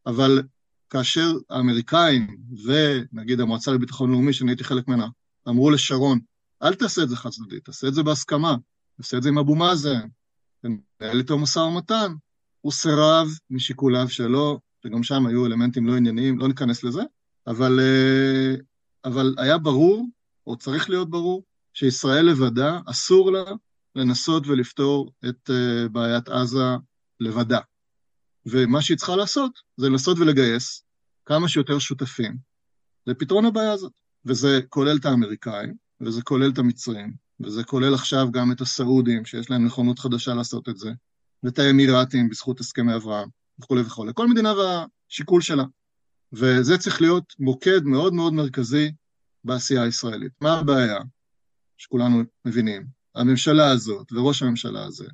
אבל כאשר האמריקאים ונגיד המועצה לביטחון לאומי, שאני הייתי חלק ממנה, אמרו לשרון, אל תעשה את זה חד צדדית, תעשה את זה בהסכמה, תעשה את זה עם אבו מאזן, תנהל איתו משא ומתן, הוא סירב משיקוליו שלו, וגם שם היו אלמנטים לא ענייניים, לא ניכנס לזה, אבל, אה, אבל היה ברור, או צריך להיות ברור, שישראל לבדה, אסור לה לנסות ולפתור את אה, בעיית עזה לבדה. ומה שהיא צריכה לעשות, זה לנסות ולגייס כמה שיותר שותפים לפתרון הבעיה הזאת. וזה כולל את האמריקאים, וזה כולל את המצרים, וזה כולל עכשיו גם את הסעודים, שיש להם נכונות חדשה לעשות את זה, ואת האמירתים בזכות הסכמי אברהם, וכולי וכולי. כל מדינה והשיקול שלה. וזה צריך להיות מוקד מאוד מאוד מרכזי בעשייה הישראלית. מה הבעיה? שכולנו מבינים. הממשלה הזאת וראש הממשלה הזה,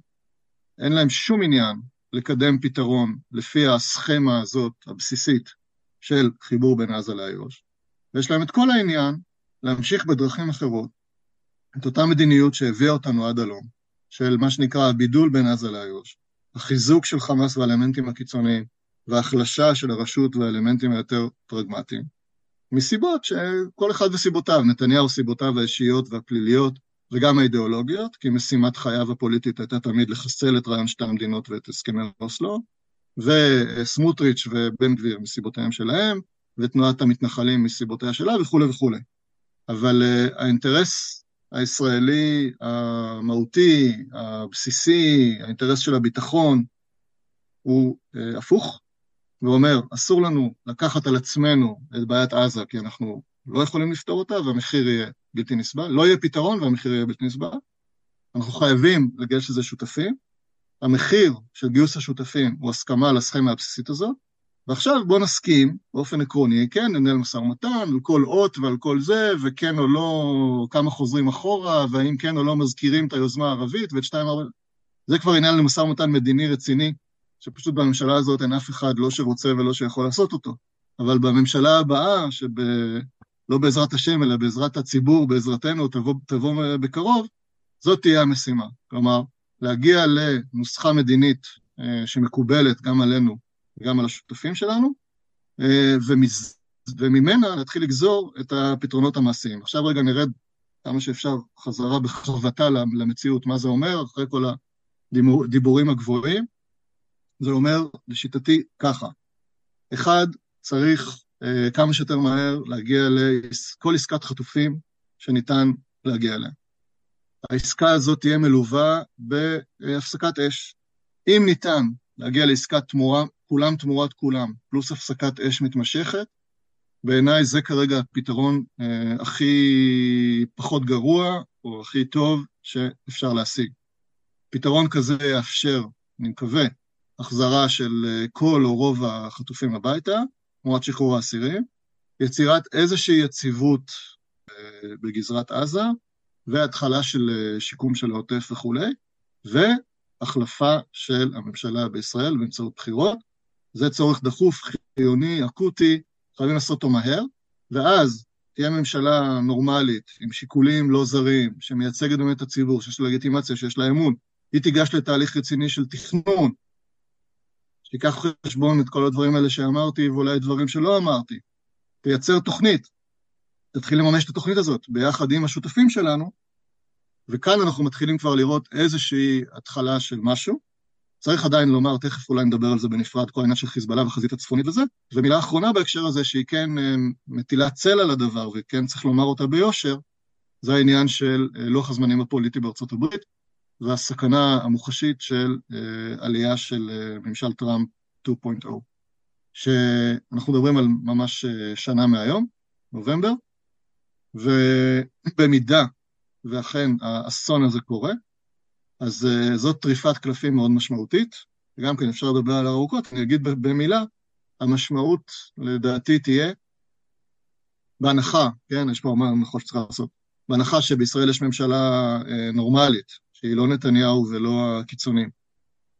אין להם שום עניין לקדם פתרון לפי הסכמה הזאת, הבסיסית, של חיבור בין עזה לאיו"ש, ויש להם את כל העניין להמשיך בדרכים אחרות את אותה מדיניות שהביאה אותנו עד הלום, של מה שנקרא הבידול בין עזה לאיו"ש, החיזוק של חמאס והאלמנטים הקיצוניים, והחלשה של הרשות והאלמנטים היותר פרגמטיים. מסיבות שכל אחד וסיבותיו, נתניהו סיבותיו האישיות והפליליות וגם האידיאולוגיות, כי משימת חייו הפוליטית הייתה תמיד לחסל את רעיון שתי המדינות ואת הסכמי אוסלו, וסמוטריץ' ובן גביר מסיבותיהם שלהם, ותנועת המתנחלים מסיבותיה שלה וכולי וכולי. אבל uh, האינטרס הישראלי המהותי, הבסיסי, האינטרס של הביטחון, הוא uh, הפוך, ואומר, אסור לנו לקחת על עצמנו את בעיית עזה, כי אנחנו לא יכולים לפתור אותה, והמחיר יהיה בלתי נסבל. לא יהיה פתרון והמחיר יהיה בלתי נסבל. אנחנו חייבים לגייס לזה שותפים. המחיר של גיוס השותפים הוא הסכמה על הסכמה הבסיסית הזאת, ועכשיו בואו נסכים באופן עקרוני, כן, ננהל משא ומתן על כל אות ועל כל זה, וכן או לא, כמה חוזרים אחורה, והאם כן או לא מזכירים את היוזמה הערבית ואת שתיים ארבע... זה כבר עניין למשא ומתן מדיני רציני, שפשוט בממשלה הזאת אין אף אחד לא שרוצה ולא שיכול לעשות אותו. אבל בממשלה הבאה, שלא לא בעזרת השם, אלא בעזרת הציבור, בעזרתנו, תבוא, תבוא בקרוב, זאת תהיה המשימה. כלומר, להגיע לנוסחה מדינית אה, שמקובלת גם עלינו וגם על השותפים שלנו, אה, ומז... וממנה להתחיל לגזור את הפתרונות המעשיים. עכשיו רגע נרד כמה שאפשר חזרה בחרבתה למציאות, מה זה אומר, אחרי כל הדיבורים הגבוהים. זה אומר, לשיטתי, ככה. אחד, צריך אה, כמה שיותר מהר להגיע לכל עסקת חטופים שניתן להגיע אליה. העסקה הזאת תהיה מלווה בהפסקת אש. אם ניתן להגיע לעסקת תמורה, כולם תמורת כולם, פלוס הפסקת אש מתמשכת, בעיניי זה כרגע הפתרון אה, הכי פחות גרוע, או הכי טוב שאפשר להשיג. פתרון כזה יאפשר, אני מקווה, החזרה של אה, כל או רוב החטופים הביתה, תמורת שחרור האסירים, יצירת איזושהי יציבות אה, בגזרת עזה, והתחלה של אה, שיקום של העוטף וכולי, והחלפה של הממשלה בישראל באמצעות בחירות. זה צורך דחוף, חיוני, אקוטי, חייבים לעשות אותו מהר, ואז תהיה ממשלה נורמלית, עם שיקולים לא זרים, שמייצגת באמת את הציבור, שיש לה לגיטימציה, שיש לה אמון, היא תיגש לתהליך רציני של תכנון, שתיקח חשבון את כל הדברים האלה שאמרתי, ואולי דברים שלא אמרתי, תייצר תוכנית, תתחיל לממש את התוכנית הזאת ביחד עם השותפים שלנו, וכאן אנחנו מתחילים כבר לראות איזושהי התחלה של משהו. צריך עדיין לומר, תכף אולי נדבר על זה בנפרד, כל העניין של חיזבאללה והחזית הצפונית וזה. ומילה אחרונה בהקשר הזה, שהיא כן אה, מטילה צל על הדבר, וכן צריך לומר אותה ביושר, זה העניין של אה, לוח הזמנים הפוליטי בארצות הברית, והסכנה המוחשית של אה, עלייה של ממשל טראמפ 2.0, שאנחנו מדברים על ממש שנה מהיום, נובמבר, ובמידה ואכן האסון הזה קורה, אז זאת טריפת קלפים מאוד משמעותית, וגם כן אפשר לדבר על ארוכות, אני אגיד במילה, המשמעות לדעתי תהיה, בהנחה, כן, יש פה מה נכון שצריך לעשות, בהנחה שבישראל יש ממשלה נורמלית, שהיא לא נתניהו ולא הקיצונים,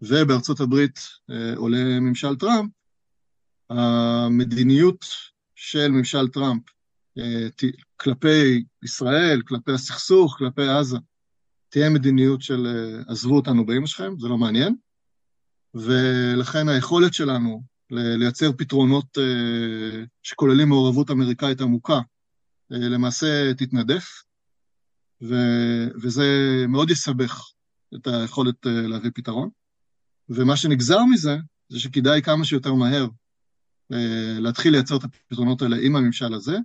ובארצות הברית uh, עולה ממשל טראמפ, המדיניות של ממשל טראמפ כלפי ישראל, כלפי הסכסוך, כלפי עזה, תהיה מדיניות של אה, עזבו אותנו באמא שלכם, זה לא מעניין, ולכן היכולת שלנו לייצר פתרונות אה, שכוללים מעורבות אמריקאית עמוקה, אה, למעשה תתנדף, וזה מאוד יסבך את היכולת להביא פתרון. ומה שנגזר מזה, זה שכדאי כמה שיותר מהר להתחיל לייצר את הפתרונות האלה עם הממשל הזה,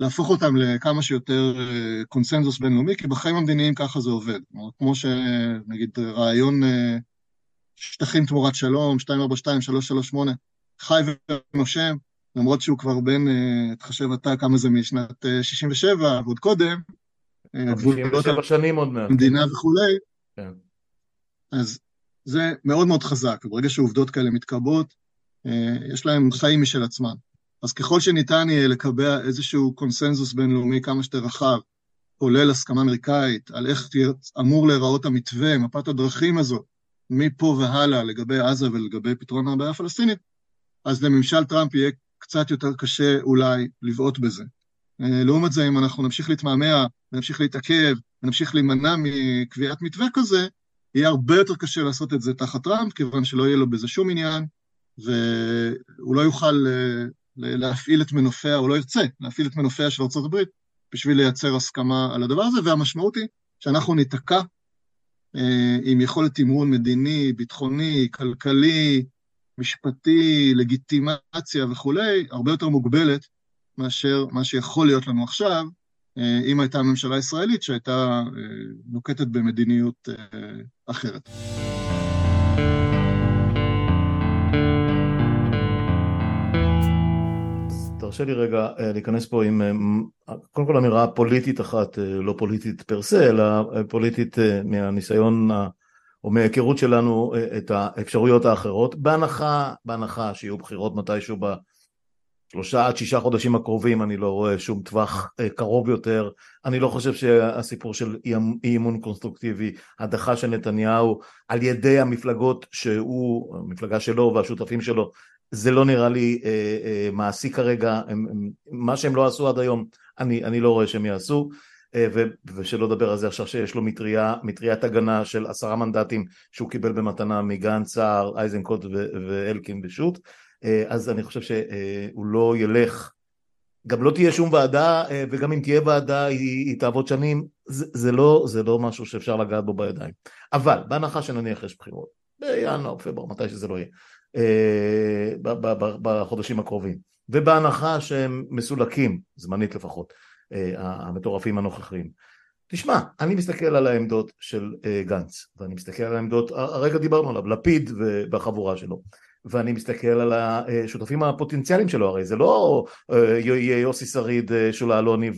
להפוך אותם לכמה שיותר אה, קונסנזוס בינלאומי, כי בחיים המדיניים ככה זה עובד. כמו שנגיד רעיון אה, שטחים תמורת שלום, 242, 338, חי ונושם, למרות שהוא כבר בין, אה, תחשב אתה כמה זה משנת 67 ועוד קודם, 57 שנים עוד מעט. המדינה וכולי, כן. אז זה מאוד מאוד חזק, וברגע שעובדות כאלה מתקבעות, יש להם חיים משל עצמם. אז ככל שניתן יהיה לקבע איזשהו קונסנזוס בינלאומי כמה שיותר רחב, כולל הסכמה אמריקאית, על איך אמור להיראות המתווה, מפת הדרכים הזאת, מפה והלאה לגבי עזה ולגבי פתרון הבעיה הפלסטינית, אז לממשל טראמפ יהיה קצת יותר קשה אולי לבעוט בזה. אה, לעומת זה, אם אנחנו נמשיך להתמהמה, נמשיך להתעכב, ונמשיך להימנע מקביעת מתווה כזה, יהיה הרבה יותר קשה לעשות את זה תחת טראמפ, כיוון שלא יהיה לו בזה שום עניין, והוא לא יוכל אה, להפעיל את מנופיה, או לא ירצה להפעיל את מנופיה של ארה"ב בשביל לייצר הסכמה על הדבר הזה, והמשמעות היא שאנחנו ניתקע אה, עם יכולת תמרון מדיני, ביטחוני, כלכלי, משפטי, לגיטימציה וכולי, הרבה יותר מוגבלת מאשר מה שיכול להיות לנו עכשיו, אם הייתה ממשלה ישראלית שהייתה נוקטת במדיניות אחרת. תרשה לי רגע אה, להיכנס פה עם אה, קודם כל אמירה פוליטית אחת, אה, לא פוליטית פר סה, אלא פוליטית מהניסיון או מההיכרות שלנו את האפשרויות האחרות, בהנחה, בהנחה שיהיו בחירות מתישהו בשלושה עד שישה חודשים הקרובים, אני לא רואה שום טווח קרוב יותר, אני לא חושב שהסיפור של אי אמון קונסטרוקטיבי, הדחה של נתניהו על ידי המפלגות שהוא, המפלגה שלו והשותפים שלו, זה לא נראה לי אה, אה, מעשי כרגע, הם, הם, מה שהם לא עשו עד היום, אני, אני לא רואה שהם יעשו, אה, ו, ושלא לדבר על זה עכשיו שיש לו מטריה, מטריית הגנה של עשרה מנדטים שהוא קיבל במתנה מגנץ, סער, אייזנקוט ואלקין ושות', אה, אז אני חושב שהוא לא ילך, גם לא תהיה שום ועדה, אה, וגם אם תהיה ועדה היא, היא תעבוד שנים, זה, זה, לא, זה לא משהו שאפשר לגעת בו בידיים. אבל בהנחה שנניח יש בחירות, בינואר, פברואר, מתי שזה לא יהיה. אה, בחודשים הקרובים ובהנחה שהם מסולקים, זמנית לפחות, אה, המטורפים הנוכחיים. תשמע, אני מסתכל על העמדות של אה, גנץ ואני מסתכל על העמדות, הרגע דיברנו עליו, לפיד והחבורה שלו ואני מסתכל על השותפים הפוטנציאליים שלו, הרי זה לא אה, יוסי שריד, אה, שולה אלוני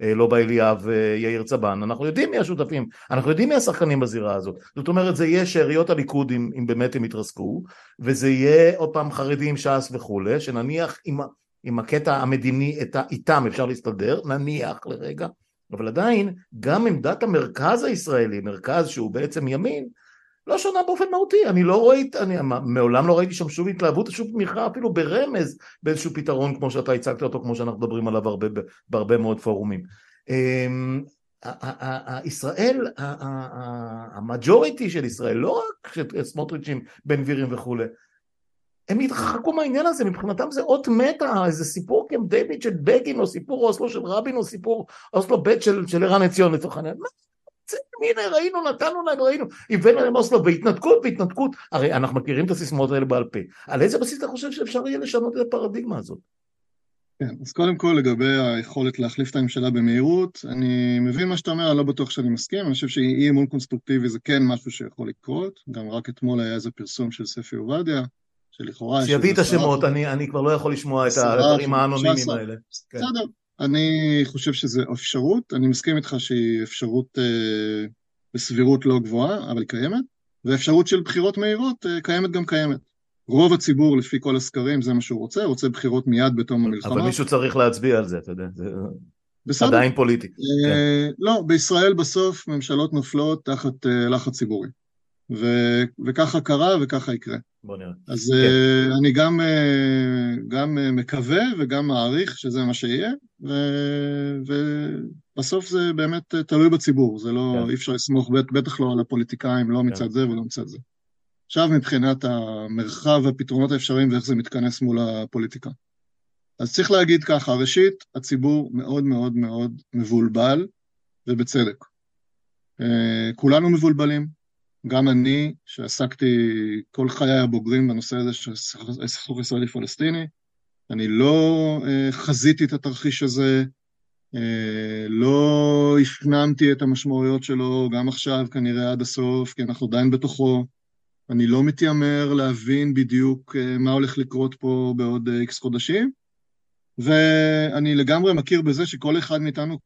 ולובה אה, אליאב ויאיר צבן, אנחנו יודעים מי השותפים, אנחנו יודעים מי השחקנים בזירה הזאת, זאת אומרת זה יהיה שאריות הליכוד אם, אם באמת הם יתרסקו, וזה יהיה עוד פעם חרדים, ש"ס וכולי, שנניח עם, עם הקטע המדיני איתם אפשר להסתדר, נניח לרגע, אבל עדיין גם עמדת המרכז הישראלי, מרכז שהוא בעצם ימין, לא שונה באופן מהותי, אני לא רואה, אני מעולם לא ראיתי שם שום התלהבות, שום תמיכה אפילו ברמז באיזשהו פתרון כמו שאתה הצגת אותו, כמו שאנחנו מדברים עליו הרבה, בהרבה מאוד פורומים. אמ, ישראל, המג'וריטי של ישראל, לא רק סמוטריצ'ים, בן גבירים וכולי, הם התרחקו מהעניין הזה, מבחינתם זה אות מתה, איזה סיפור קמפ דיוויד של בגין, או סיפור אוסלו של רבין, או סיפור אוסלו ב' של ערן עציון לצורך העניין, מה הנה ראינו, נתנו להם, ראינו, הבאנו להם אוסלו בהתנתקות, בהתנתקות, הרי אנחנו מכירים את הסיסמאות האלה בעל פה. על איזה בסיס אתה חושב שאפשר יהיה לשנות את הפרדיגמה הזאת? כן, אז קודם כל לגבי היכולת להחליף את הממשלה במהירות, אני מבין מה שאתה אומר, אני לא בטוח שאני מסכים, אני חושב שאי אמון קונסטרוקטיבי זה כן משהו שיכול לקרות, גם רק אתמול היה איזה פרסום של ספי עובדיה, שלכאורה... שיביא את השמות, אני, אני כבר לא יכול לשמוע את הדברים האנונימיים האלה. כן. בסדר, אני חושב שזו אפשרות, אני מסכים איתך שהיא אפשרות אה, בסבירות לא גבוהה, אבל היא קיימת, ואפשרות של בחירות מהירות אה, קיימת גם קיימת. רוב הציבור, לפי כל הסקרים, זה מה שהוא רוצה, רוצה בחירות מיד בתום המלחמה. אבל מישהו צריך להצביע על זה, אתה יודע, זה בסדר. עדיין פוליטי. אה, כן. לא, בישראל בסוף ממשלות נופלות תחת אה, לחץ ציבורי. ו, וככה קרה וככה יקרה. בוא נראה. אז כן. uh, אני גם, uh, גם uh, מקווה וגם מעריך שזה מה שיהיה, ו, ובסוף זה באמת תלוי בציבור, זה לא, כן. אי אפשר לסמוך בטח לא על הפוליטיקאים, לא מצד כן. זה ולא מצד זה. עכשיו מבחינת המרחב והפתרונות האפשריים ואיך זה מתכנס מול הפוליטיקה. אז צריך להגיד ככה, ראשית, הציבור מאוד מאוד מאוד מבולבל, ובצדק. כולנו מבולבלים, גם אני, שעסקתי כל חיי הבוגרים בנושא הזה של סכסוך ישראלי-פלסטיני, אני לא uh, חזיתי את התרחיש הזה, uh, לא הפנמתי את המשמעויות שלו, גם עכשיו כנראה עד הסוף, כי אנחנו עדיין בתוכו. אני לא מתיימר להבין בדיוק uh, מה הולך לקרות פה בעוד איקס uh, חודשים, ואני לגמרי מכיר בזה שכל אחד מאיתנו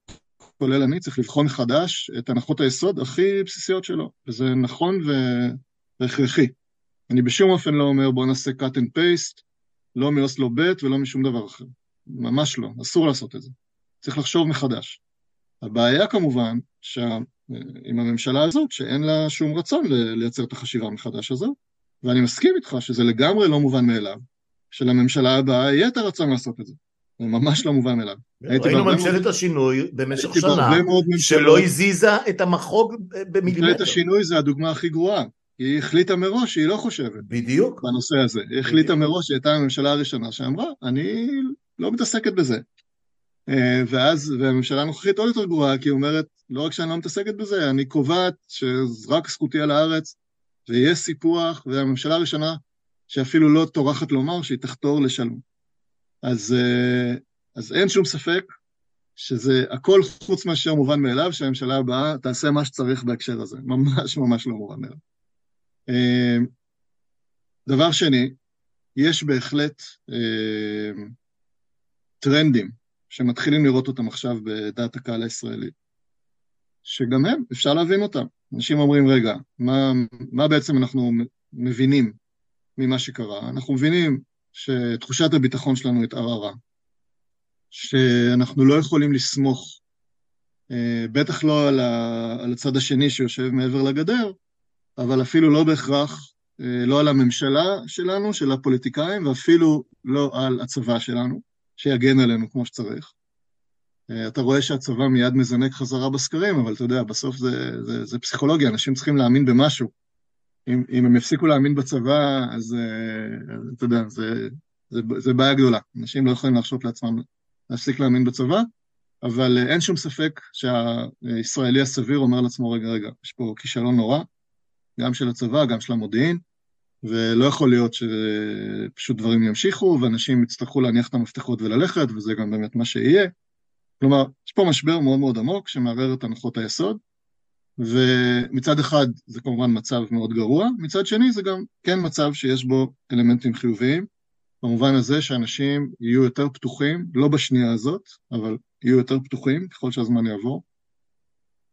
כולל אני, צריך לבחון מחדש את הנחות היסוד הכי בסיסיות שלו, וזה נכון והכרחי. אני בשום אופן לא אומר בוא נעשה cut and paste, לא מאוסלו ב' ולא משום דבר אחר. ממש לא, אסור לעשות את זה. צריך לחשוב מחדש. הבעיה כמובן, שה... עם הממשלה הזאת, שאין לה שום רצון לייצר את החשיבה המחדש הזו, ואני מסכים איתך שזה לגמרי לא מובן מאליו, שלממשלה הבאה יהיה את הרצון לעשות את זה. זה ממש לא מובן מאליו. ראינו ממשלת השינוי במשך שנה, שלא הזיזה את המחוג במילימטר. ממשלת השינוי זה הדוגמה הכי גרועה. היא החליטה מראש שהיא לא חושבת. בדיוק. בנושא הזה. היא החליטה מראש, שהיא הייתה הממשלה הראשונה שאמרה, אני לא מתעסקת בזה. אה, ואז, והממשלה הנוכחית עוד יותר גרועה, כי היא אומרת, לא רק שאני לא מתעסקת בזה, אני קובעת שרק זכותי על הארץ, ויש סיפוח, והממשלה הראשונה שאפילו לא טורחת לומר שהיא תחתור לשלום. אז, אה, אז אין שום ספק שזה הכל חוץ מאשר מובן מאליו, שהממשלה הבאה תעשה מה שצריך בהקשר הזה. ממש ממש לא מובן מאליו. אה, דבר שני, יש בהחלט אה, טרנדים שמתחילים לראות אותם עכשיו בדעת הקהל הישראלית, שגם הם, אפשר להבין אותם. אנשים אומרים, רגע, מה, מה בעצם אנחנו מבינים ממה שקרה? אנחנו מבינים שתחושת הביטחון שלנו התערערה, שאנחנו לא יכולים לסמוך, אה, בטח לא על, הצד השני שיושב מעבר לגדר, אבל אפילו לא בהכרח, אה, לא על הממשלה שלנו, של הפוליטיקאים, ואפילו לא על הצבא שלנו, שיגן עלינו כמו שצריך. אה, אתה רואה שהצבא מיד מזנק חזרה בסקרים, אבל אתה יודע, בסוף זה, זה, זה פסיכולוגיה, אנשים צריכים להאמין במשהו. אם, אם הם יפסיקו להאמין בצבא, אז אתה יודע, זה, זה, זה בעיה גדולה. אנשים לא יכולים להרשות לעצמם להפסיק להאמין בצבא, אבל אה, אין שום ספק שהישראלי הסביר אומר לעצמו, רגע, רגע, יש פה כישלון נורא, גם של הצבא, גם של המודיעין, ולא יכול להיות שפשוט דברים ימשיכו, ואנשים יצטרכו להניח את המפתחות וללכת, וזה גם באמת מה שיהיה. כלומר, יש פה משבר מאוד מאוד עמוק שמערער את הנחות היסוד, ומצד אחד זה כמובן מצב מאוד גרוע, מצד שני זה גם כן מצב שיש בו אלמנטים חיוביים, במובן הזה שאנשים יהיו יותר פתוחים, לא בשנייה הזאת, אבל יהיו יותר פתוחים ככל שהזמן יעבור,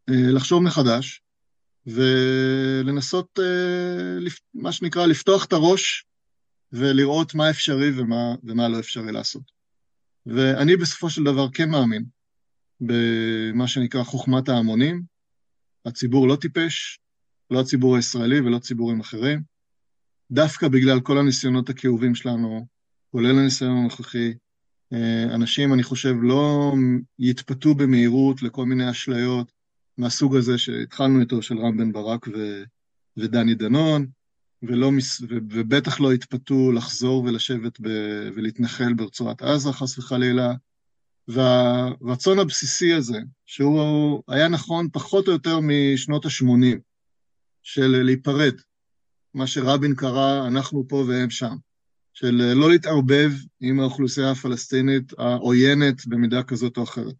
אה, לחשוב מחדש ולנסות, אה, מה שנקרא, לפתוח את הראש ולראות מה אפשרי ומה, ומה לא אפשרי לעשות. ואני בסופו של דבר כן מאמין במה שנקרא חוכמת ההמונים. הציבור לא טיפש, לא הציבור הישראלי ולא ציבורים אחרים. דווקא בגלל כל הניסיונות הכאובים שלנו כולל הניסיון הנוכחי. אה, אנשים, אני חושב, לא יתפתו במהירות לכל מיני אשליות מהסוג הזה שהתחלנו איתו, של רם בן ברק ו, ודני דנון, ולא, ו, ובטח לא יתפתו לחזור ולשבת ב, ולהתנחל ברצועת עזה, חס וחלילה. והרצון הבסיסי הזה, שהוא היה נכון פחות או יותר משנות ה-80, של להיפרד, מה שרבין קרא, אנחנו פה והם שם. של לא להתערבב עם האוכלוסייה הפלסטינית העוינת במידה כזאת או אחרת,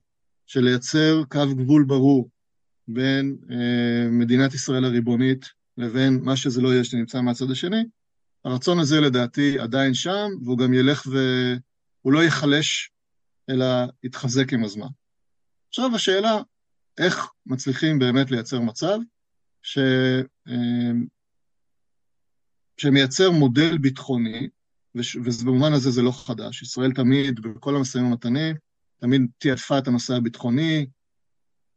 של לייצר קו גבול ברור בין אה, מדינת ישראל הריבונית לבין מה שזה לא יהיה שנמצא מהצד השני, הרצון הזה לדעתי עדיין שם, והוא גם ילך ו... הוא לא ייחלש, אלא יתחזק עם הזמן. עכשיו השאלה, איך מצליחים באמת לייצר מצב ש... אה, שמייצר מודל ביטחוני ובמובן הזה זה לא חדש. ישראל תמיד, בכל המשאים ומתנים, תמיד תיעדפה את הנושא הביטחוני.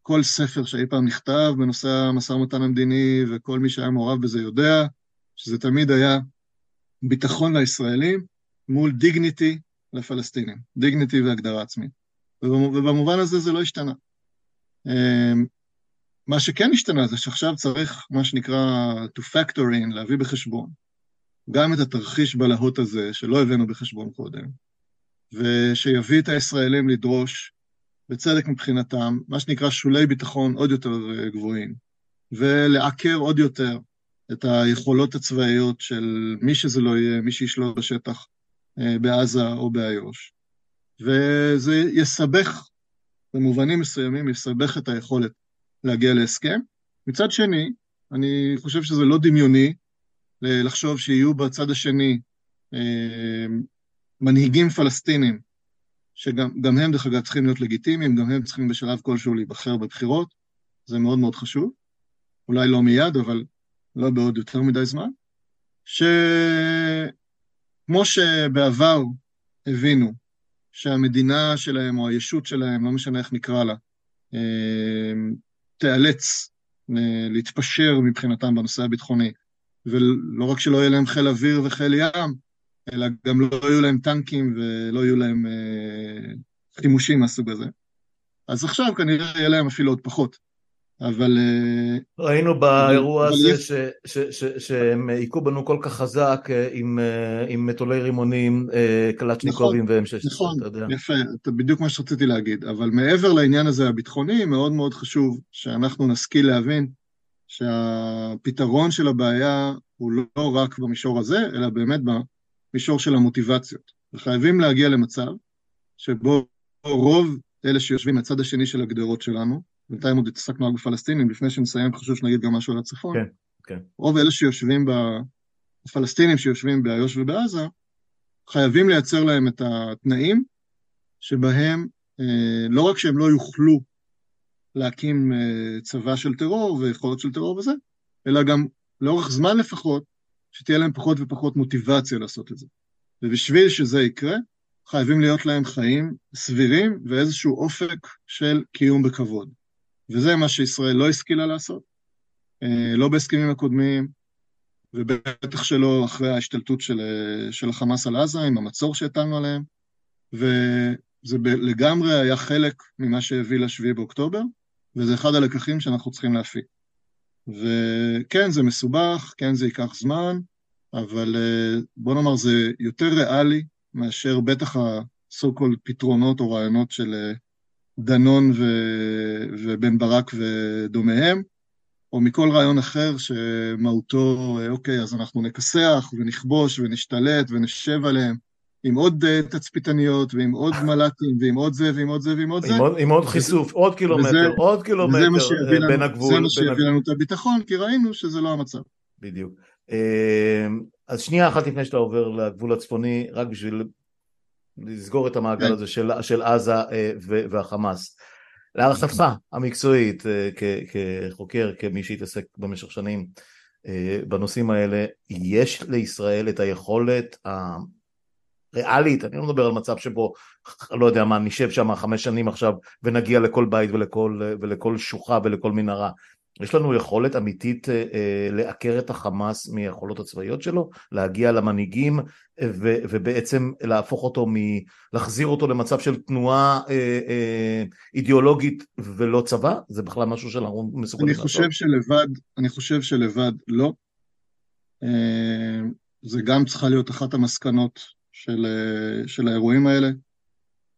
כל ספר שאי פעם נכתב בנושא המשא ומתן המדיני, וכל מי שהיה מעורב בזה יודע, שזה תמיד היה ביטחון לישראלים מול דיגניטי לפלסטינים, דיגניטי והגדרה עצמית. ובמובן הזה זה לא השתנה. אמ, מה שכן השתנה זה שעכשיו צריך, מה שנקרא to factor in, להביא בחשבון, גם את התרחיש בלהות הזה, שלא הבאנו בחשבון קודם, ושיביא את הישראלים לדרוש, בצדק מבחינתם, מה שנקרא שולי ביטחון עוד יותר אה, גבוהים, ולעקר עוד יותר את היכולות הצבאיות של מי שזה לא יהיה, מי שישלוט בשטח בעזה או באיו"ש. וזה יסבך, במובנים מסוימים, יסבך את היכולת להגיע להסכם. מצד שני, אני חושב שזה לא דמיוני לחשוב שיהיו בצד השני אה, מנהיגים פלסטינים, שגם הם, דרך אגב, צריכים להיות לגיטימיים, גם הם צריכים בשלב כלשהו להיבחר בבחירות, זה מאוד מאוד חשוב. אולי לא מיד, אבל לא בעוד יותר מדי זמן. שכמו שבעבר הבינו שהמדינה שלהם או הישות שלהם, לא משנה איך נקרא לה, אה, תיאלץ אה, להתפשר מבחינתם בנושא הביטחוני ולא רק שלא יהיה להם חיל אוויר וחיל ים, אלא גם לא יהיו להם טנקים ולא יהיו להם אה, חימושים מהסוג הזה. אז עכשיו כנראה יהיה להם אפילו עוד פחות. אבל... אה, ראינו באירוע אבל הזה ש, ש, ש, שהם היכו בנו כל כך חזק אה, עם, אה, עם מטולי רימונים, קלצ'ניקובים נכון, והם 16 נכון, אתה יודע. יפה, זה בדיוק מה שרציתי להגיד. אבל מעבר לעניין הזה הביטחוני, מאוד מאוד חשוב שאנחנו נשכיל להבין שהפתרון של הבעיה הוא לא רק במישור הזה, אלא באמת במישור של המוטיבציות. וחייבים להגיע למצב שבו רוב אלה שיושבים מהצד השני של הגדרות שלנו, בינתיים עוד התעסקנו רק בפלסטינים, לפני שנסיים חשוב שנגיד גם משהו על הצפון. כן, כן. רוב אלה שיושבים, ב... הפלסטינים שיושבים באיו"ש ובעזה, חייבים לייצר להם את התנאים שבהם אה, לא רק שהם לא יוכלו להקים אה, צבא של טרור ויכולות של טרור וזה, אלא גם לאורך זמן לפחות, שתהיה להם פחות ופחות מוטיבציה לעשות את זה. ובשביל שזה יקרה, חייבים להיות להם חיים סבירים ואיזשהו אופק של קיום בכבוד. וזה מה שישראל לא השכילה לעשות, אה, לא בהסכמים הקודמים, ובטח שלא אחרי ההשתלטות של, של החמאס על עזה, עם המצור שהטלנו עליהם, וזה לגמרי היה חלק ממה שהביא לשביעי באוקטובר, וזה אחד הלקחים שאנחנו צריכים להפיק. וכן, זה מסובך, כן, זה ייקח זמן, אבל אה, בוא נאמר, זה יותר ריאלי מאשר בטח ה-so called פתרונות או רעיונות של אה, דנון ו... ובן ברק ודומיהם, או מכל רעיון אחר שמהותו, אה, אוקיי, אז אנחנו נכסח ונכבוש ונשתלט ונשב עליהם. עם עוד uh, תצפיתניות, ועם עוד מל"טים, ועם עוד זה, ועם עוד זה, ועם עוד זה. עם עוד, עם עוד חיסוף, וזה, עוד קילומטר, וזה, עוד קילומטר לנו, בין הגבול. זה מה שיביא לנו את הביטחון, כי ראינו שזה לא המצב. בדיוק. אז שנייה אחת לפני שאתה עובר לגבול הצפוני, רק בשביל לסגור את המעגל כן. הזה של, של עזה והחמאס. להערכתך המקצועית כחוקר, כמי שהתעסק במשך שנים בנושאים האלה, יש לישראל את היכולת ריאלית, אני לא מדבר על מצב שבו, לא יודע מה, נשב שם חמש שנים עכשיו ונגיע לכל בית ולכל, ולכל שוחה ולכל מנהרה. יש לנו יכולת אמיתית אה, אה, לעקר את החמאס מיכולות הצבאיות שלו, להגיע למנהיגים ו, ובעצם להפוך אותו, מ, להחזיר אותו למצב של תנועה אה, אה, אידיאולוגית ולא צבא? זה בכלל משהו שאנחנו מסוגלים לעשות? אני חושב שלבד, אני חושב שלבד לא. אה, זה גם צריכה להיות אחת המסקנות של, אה, של האירועים האלה.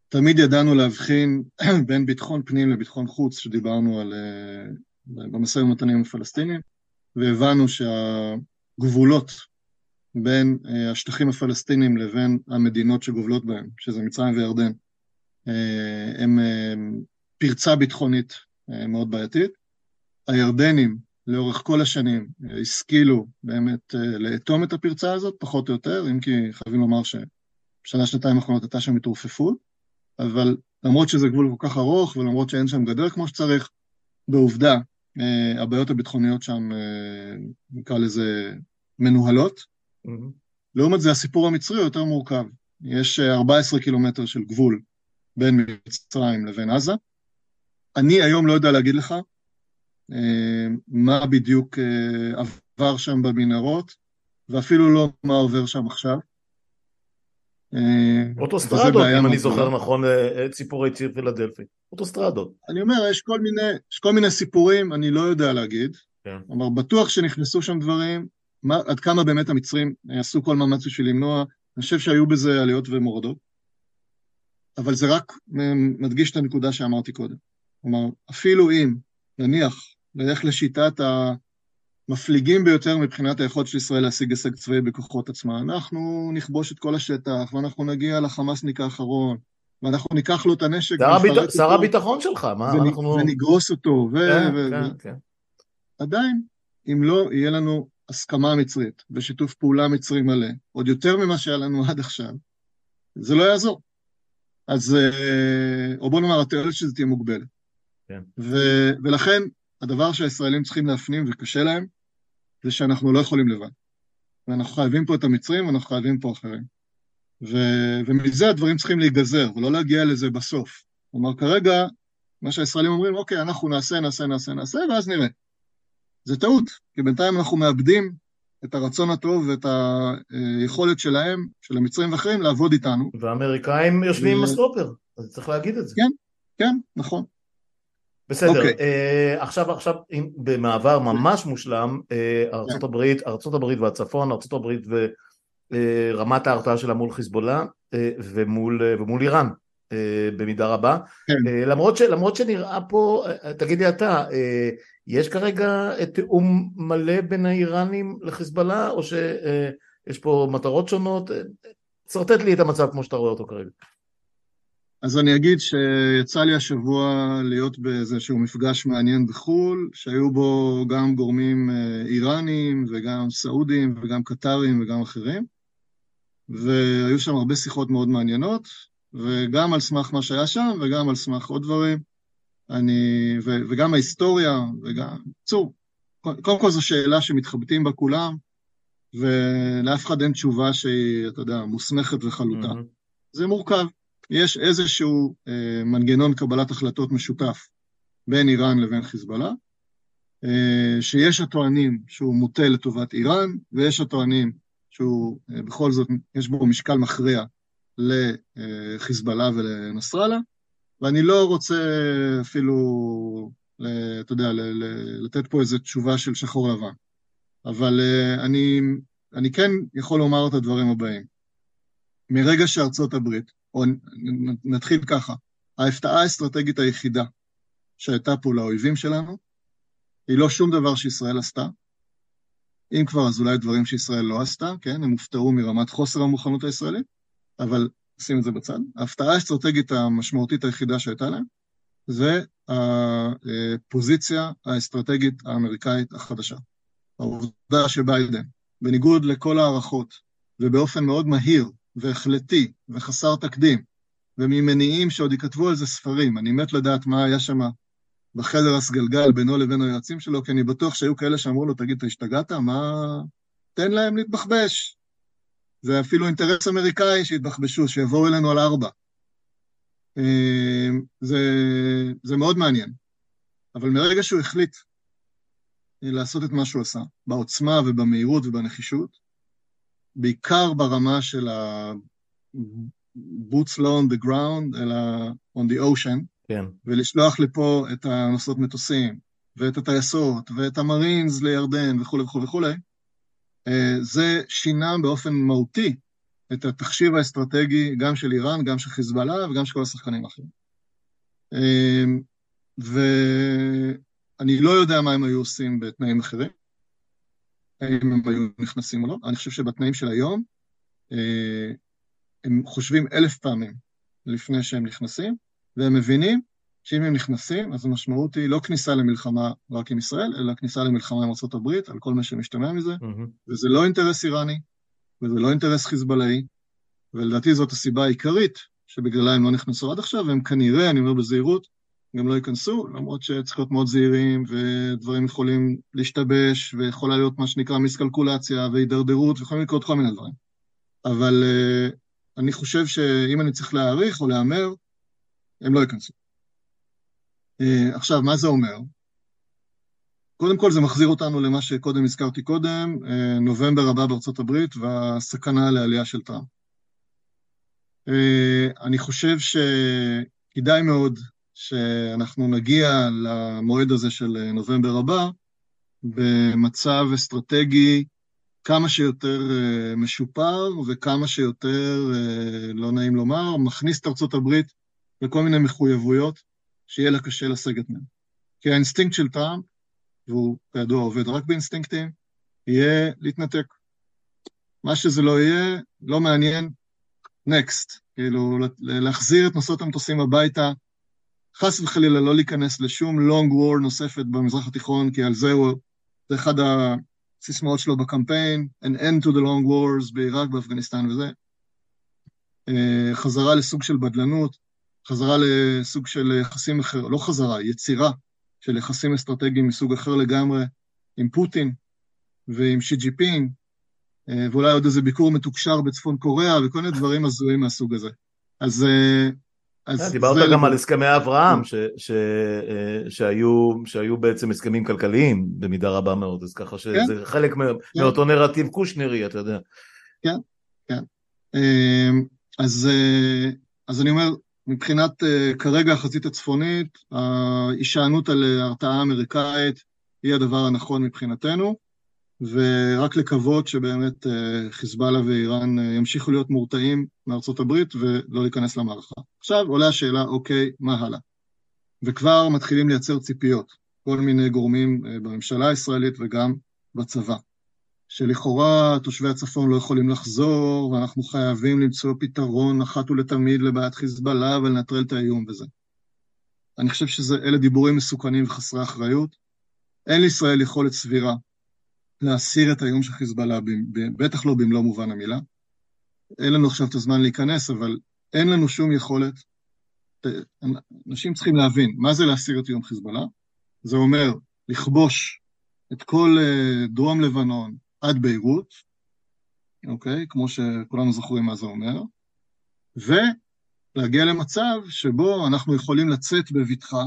תמיד ידענו להבחין בין ביטחון פנים לביטחון חוץ, שדיברנו על, אה, במשא ומתנים הפלסטינים, והבנו שהגבולות בין אה, השטחים הפלסטינים לבין המדינות שגובלות בהם, שזה מצרים וירדן, הם פרצה ביטחונית מאוד בעייתית. הירדנים לאורך כל השנים השכילו באמת לאטום את הפרצה הזאת, פחות או יותר, אם כי חייבים לומר שבשנה, שנתיים האחרונות הייתה שם התרופפות, אבל למרות שזה גבול כל כך ארוך ולמרות שאין שם גדר כמו שצריך, בעובדה, הבעיות הביטחוניות שם, נקרא לזה, מנוהלות. Mm-hmm. לעומת זה, הסיפור המצרי יותר מורכב. יש 14 קילומטר של גבול בין מצרים לבין עזה. אני היום לא יודע להגיד לך אה, מה בדיוק אה, עבר שם במנהרות, ואפילו לא מה עובר שם עכשיו. אה, אוטוסטרדות, אם אני זוכר נכון, ציפורי ציר פילדלפי. אוטוסטרדות. אני אומר, יש כל מיני, יש כל מיני סיפורים, אני לא יודע להגיד. כן. כלומר, בטוח שנכנסו שם דברים, מה, עד כמה באמת המצרים עשו כל מאמץ בשביל למנוע, אני חושב שהיו בזה עליות ומורדות, אבל זה רק מדגיש את הנקודה שאמרתי קודם. כלומר, אפילו אם, נניח, נלך לשיטת המפליגים ביותר מבחינת היכולת של ישראל להשיג הישג צבאי בכוחות עצמה. אנחנו נכבוש את כל השטח, ואנחנו נגיע לחמאסניק האחרון, ואנחנו ניקח לו את הנשק שר הביטחון שלך, מה ונ, אנחנו... ונגרוס אותו, ו... כן, ו... כן, ו... כן. עדיין, אם לא יהיה לנו הסכמה מצרית ושיתוף פעולה מצרי מלא, עוד יותר ממה שהיה לנו עד עכשיו, זה לא יעזור. אז, אה, או בוא נאמר, התועלת שזה תהיה מוגבלת. כן. ו, ולכן, הדבר שהישראלים צריכים להפנים, וקשה להם, זה שאנחנו לא יכולים לבד. ואנחנו חייבים פה את המצרים, ואנחנו חייבים פה אחרים. ו... ומזה הדברים צריכים להיגזר, ולא להגיע לזה בסוף. כלומר, כרגע, מה שהישראלים אומרים, אוקיי, אנחנו נעשה, נעשה, נעשה, נעשה, ואז נראה. זה טעות, כי בינתיים אנחנו מאבדים את הרצון הטוב ואת היכולת שלהם, של המצרים ואחרים, לעבוד איתנו. והאמריקאים יושבים ו... עם הסטופר, אז צריך להגיד את זה. כן, כן, נכון. בסדר, okay. אוקיי. uh, עכשיו, עכשיו במעבר ממש מושלם, uh, ארצות yeah. הברית והצפון, ארצות אה, uh, ההרתעה שלה מול חיזבאללה uh, ומול, uh, ומול איראן, במידה רבה. כן. למרות, ש, למרות שנראה פה, תגיד לי אתה, יש כרגע תיאום מלא בין האיראנים לחיזבאללה, או שיש פה מטרות שונות? שרטט לי את המצב כמו שאתה רואה אותו כרגע. אז אני אגיד שיצא לי השבוע להיות באיזשהו מפגש מעניין בחו"ל, שהיו בו גם גורמים איראנים וגם סעודים וגם קטרים וגם אחרים, והיו שם הרבה שיחות מאוד מעניינות, וגם על סמך מה שהיה שם וגם על סמך עוד דברים. אני, ו, וגם ההיסטוריה, וגם, בקיצור, קודם כל זו שאלה שמתחבטים בה כולם, ולאף אחד אין תשובה שהיא, אתה יודע, מוסמכת וחלוטה. Mm-hmm. זה מורכב. יש איזשהו אה, מנגנון קבלת החלטות משותף בין איראן לבין חיזבאללה, אה, שיש הטוענים שהוא מוטה לטובת איראן, ויש הטוענים שהוא אה, בכל זאת, יש בו משקל מכריע לחיזבאללה ולנסראללה, ואני לא רוצה אפילו, אתה יודע, לתת פה איזו תשובה של שחור לבן. אבל uh, אני, אני כן יכול לומר את הדברים הבאים. מרגע שארצות הברית, או נתחיל ככה, ההפתעה האסטרטגית היחידה שהייתה פה לאויבים שלנו, היא לא שום דבר שישראל עשתה. אם כבר, אז אולי דברים שישראל לא עשתה, כן? הם הופתעו מרמת חוסר המוכנות הישראלית, אבל שים את זה בצד. ההפתעה האסטרטגית המשמעותית היחידה שהייתה להם, זה הפוזיציה האסטרטגית האמריקאית החדשה. העובדה שביידן, בניגוד לכל ההערכות, ובאופן מאוד מהיר והחלטי וחסר תקדים, וממניעים שעוד ייכתבו על זה ספרים, אני מת לדעת מה היה שם בחדר הסגלגל בינו לבין היועצים שלו, כי אני בטוח שהיו כאלה שאמרו לו, תגיד, אתה השתגעת? מה... תן להם להתבחבש. זה אפילו אינטרס אמריקאי שיתבחבשו, שיבואו אלינו על ארבע. אה, זה, זה מאוד מעניין. אבל מרגע שהוא החליט לעשות את מה שהוא עשה, בעוצמה ובמהירות ובנחישות, בעיקר ברמה של ה-boots לא on the ground, אלא on the ocean, כן. ולשלוח לפה את הנוסעות מטוסים, ואת הטייסות, ואת המרינס לירדן וכולי וכולי וכולי, אה, זה שינה באופן מהותי את התחשיב האסטרטגי גם של איראן, גם של חיזבאללה וגם של כל השחקנים האחרים. אה, ואני לא יודע מה הם היו עושים בתנאים אחרים, האם הם היו נכנסים או לא. אני חושב שבתנאים של היום, אה, הם חושבים אלף פעמים לפני שהם נכנסים, והם מבינים שאם הם נכנסים, אז המשמעות היא לא כניסה למלחמה רק עם ישראל, אלא כניסה למלחמה עם ארה"ב, על כל מה שמשתמע מזה, mm-hmm. וזה לא אינטרס איראני, וזה לא אינטרס חיזבאללאי, ולדעתי זאת הסיבה העיקרית שבגללה הם לא נכנסו עד עכשיו, והם כנראה, אני אומר בזהירות, גם לא ייכנסו, למרות שצריך להיות מאוד זהירים, ודברים יכולים להשתבש, ויכולה להיות מה שנקרא מיסקלקולציה, והידרדרות, ויכולים לקרות כל מיני דברים. אבל uh, אני חושב שאם אני צריך להעריך או להמר, הם לא ייכנסו. Uh, עכשיו, מה זה אומר? קודם כל זה מחזיר אותנו למה שקודם הזכרתי קודם, uh, נובמבר הבא בארצות הברית והסכנה לעלייה של טראמפ. אה, אני חושב שכדאי מאוד שאנחנו נגיע למועד הזה של נובמבר הבא במצב אסטרטגי כמה שיותר משופר וכמה שיותר, לא נעים לומר, מכניס את ארצות הברית לכל מיני מחויבויות שיהיה לה קשה לסגת מהן. כי האינסטינקט של טראמפ, והוא כידוע עובד רק באינסטינקטים, יהיה להתנתק. מה שזה לא יהיה, לא מעניין, נקסט. כאילו, להחזיר את נושאות המטוסים הביתה, חס וחלילה לא להיכנס לשום long war נוספת במזרח התיכון, כי על זה הוא, זה אחד הסיסמאות שלו בקמפיין, an end to the long wars בעיראק, באפגניסטן וזה. אה, חזרה לסוג של בדלנות, חזרה לסוג של יחסים אחר, לא חזרה, יצירה של יחסים אסטרטגיים מסוג אחר לגמרי, עם פוטין ועם שי ג'י פינג, אה, ואולי עוד איזה ביקור מתוקשר בצפון קוריאה וכל מיני דברים הזויים מהסוג הזה. אז... אה, אז אה, דיברת גם על הסכמי אברהם, ש, ש, שהיו, שהיו בעצם הסכמים כלכליים במידה רבה מאוד, אז ככה שזה כן? חלק כן. מאותו נרטיב קושנרי, אתה יודע. כן, כן. אז, אז אני אומר, מבחינת uh, כרגע החזית הצפונית, ההישענות על הרתעה אמריקאית היא הדבר הנכון מבחינתנו. ורק לקוות שבאמת חיזבאללה ואיראן ימשיכו להיות מורתעים מארצות הברית ולא להיכנס למערכה. עכשיו עולה השאלה, אוקיי, מה הלאה? וכבר מתחילים לייצר ציפיות, כל מיני גורמים בממשלה הישראלית וגם בצבא. שלכאורה תושבי הצפון לא יכולים לחזור, ואנחנו חייבים למצוא פתרון אחת ולתמיד לבעיית חיזבאללה ולנטרל את האיום וזה. אני חושב שאלה דיבורים מסוכנים וחסרי אחריות. אין לישראל יכולת סבירה להסיר את האיום של חיזבאללה, בטח לא במלוא מובן המילה. אין לנו עכשיו את הזמן להיכנס, אבל אין לנו שום יכולת. אנשים צריכים להבין, מה זה להסיר את איום חיזבאללה? זה אומר לכבוש את כל אה, דרום לבנון, עד ביירות, אוקיי? כמו שכולנו זוכרים מה זה אומר, ולהגיע למצב שבו אנחנו יכולים לצאת בבטחה,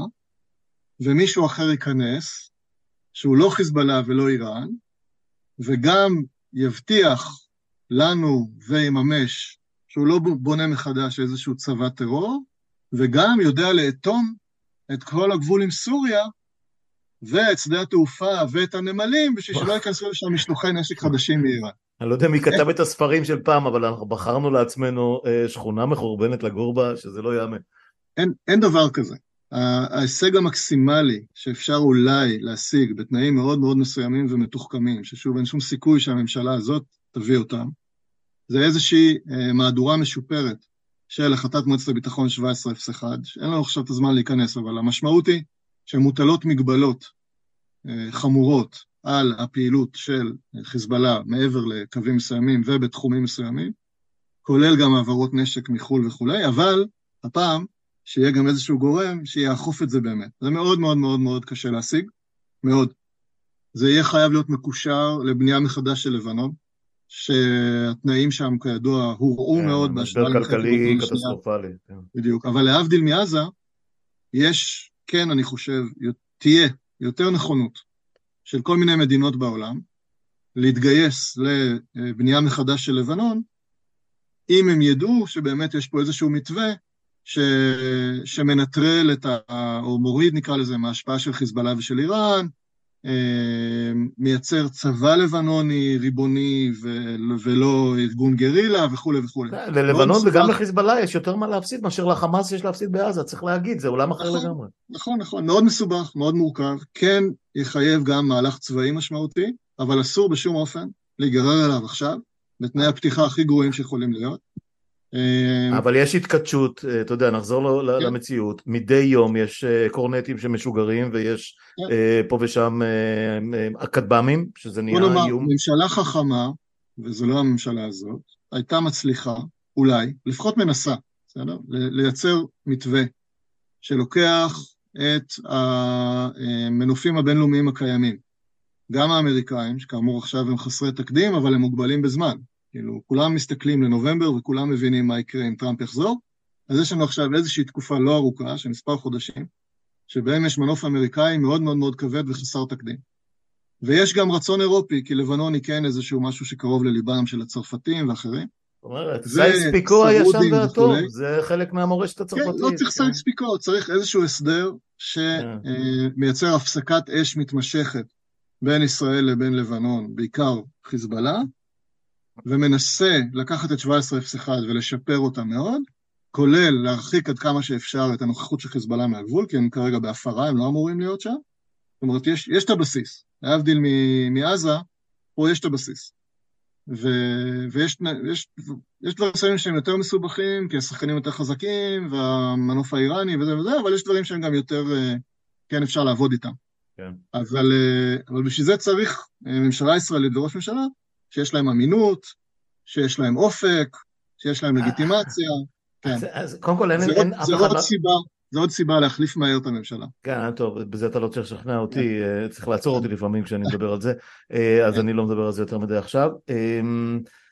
ומישהו אחר ייכנס, שהוא לא חיזבאללה ולא איראן, וגם יבטיח לנו ויממש שהוא לא בונה מחדש איזשהו צבא טרור, וגם יודע לאטום את כל הגבול עם סוריה, ואת שדה התעופה ואת הנמלים, בשביל שלא ייכנסו לשם משלוחי נשק חדשים מאיראן. אני לא יודע מי כתב את הספרים של פעם, אבל אנחנו בחרנו לעצמנו אה, שכונה מחורבנת לגור בה, שזה לא ייאמן. אין, אין דבר כזה. ההישג המקסימלי שאפשר אולי להשיג בתנאים מאוד מאוד מסוימים ומתוחכמים, ששוב, אין שום סיכוי שהממשלה הזאת תביא אותם, זה איזושהי אה, מהדורה משופרת של החלטת מועצת הביטחון 1701, שאין לנו עכשיו את הזמן להיכנס, אבל המשמעות היא שמוטלות מגבלות אה, חמורות על הפעילות של חיזבאללה מעבר לקווים מסוימים ובתחומים מסוימים, כולל גם העברות נשק מחו"ל וכולי, אבל הפעם שיהיה גם איזשהו גורם שיאכוף את זה באמת. זה מאוד מאוד מאוד מאוד קשה להשיג, מאוד. זה יהיה חייב להיות מקושר לבנייה מחדש של לבנון, שהתנאים שם כידוע הורעו כן, מאוד בהשוואה משבר כלכלי קטסטרופלי. כן. בדיוק, אבל להבדיל מעזה, יש כן, אני חושב, תהיה יותר נכונות של כל מיני מדינות בעולם להתגייס לבנייה מחדש של לבנון, אם הם ידעו שבאמת יש פה איזשהו מתווה ש... שמנטרל את ה... או מוריד, נקרא לזה, מההשפעה של חיזבאללה ושל איראן, מייצר צבא לבנוני ריבוני ולא ארגון גרילה וכולי וכולי. ללבנון וגם לחיזבאללה יש יותר מה להפסיד מאשר לחמאס יש להפסיד בעזה, צריך להגיד, זה עולם אחר נכון, לגמרי. נכון, נכון, מאוד מסובך, מאוד מורכב, כן יחייב גם מהלך צבאי משמעותי, אבל אסור בשום אופן להיגרר אליו עכשיו, בתנאי הפתיחה הכי גרועים שיכולים להיות. אה, אבל יש התכתשות, אה, אתה יודע, נחזור כן. למציאות, מדי יום יש אה, קורנטים שמשוגרים ויש כן. פה ושם הכטב"מים, שזה נהיה איום. בוא נאמר, ממשלה חכמה, וזו לא הממשלה הזאת, הייתה מצליחה, אולי, לפחות מנסה, בסדר? לייצר מתווה שלוקח את המנופים הבינלאומיים הקיימים, גם האמריקאים, שכאמור עכשיו הם חסרי תקדים, אבל הם מוגבלים בזמן. כאילו, כולם מסתכלים לנובמבר וכולם מבינים מה יקרה אם טראמפ יחזור, אז יש לנו עכשיו איזושהי תקופה לא ארוכה, של מספר חודשים, שבהם יש מנוף אמריקאי מאוד מאוד מאוד כבד וחסר תקדים. ויש גם רצון אירופי, כי לבנון היא כן איזשהו משהו שקרוב לליבם של הצרפתים ואחרים. זאת אומרת, סייקס פיקו הישן והטוב, זה חלק מהמורשת כן, הצרפתית. כן, לא צריך סייקס פיקו, צריך איזשהו הסדר שמייצר כן. הפסקת אש מתמשכת בין ישראל לבין לבנון, בעיקר חיזבאללה, ומנסה לקחת את 1701 ולשפר אותה מאוד, כולל להרחיק עד כמה שאפשר את הנוכחות של חיזבאללה מהגבול, כי הם כרגע בהפרה, הם לא אמורים להיות שם. זאת אומרת, יש, יש את הבסיס. להבדיל מעזה, פה יש את הבסיס. ו, ויש יש, יש דברים מסוימים שהם יותר מסובכים, כי השחקנים יותר חזקים, והמנוף האיראני וזה וזה, אבל יש דברים שהם גם יותר, אה, כן, אפשר לעבוד איתם. כן. אבל, אה, אבל בשביל זה צריך אה, ממשלה ישראלית וראש ממשלה שיש להם אמינות, שיש להם אופק, שיש להם לגיטימציה. כן. אז, אז קודם כל אין, אין אף אחד... לא- סיבה, זה עוד סיבה להחליף מהר את הממשלה. כן, טוב, בזה אתה לא צריך לשכנע אותי, כן. אה, צריך לעצור אותי לפעמים כשאני מדבר על זה, אה, אז כן. אני לא מדבר על זה יותר מדי עכשיו.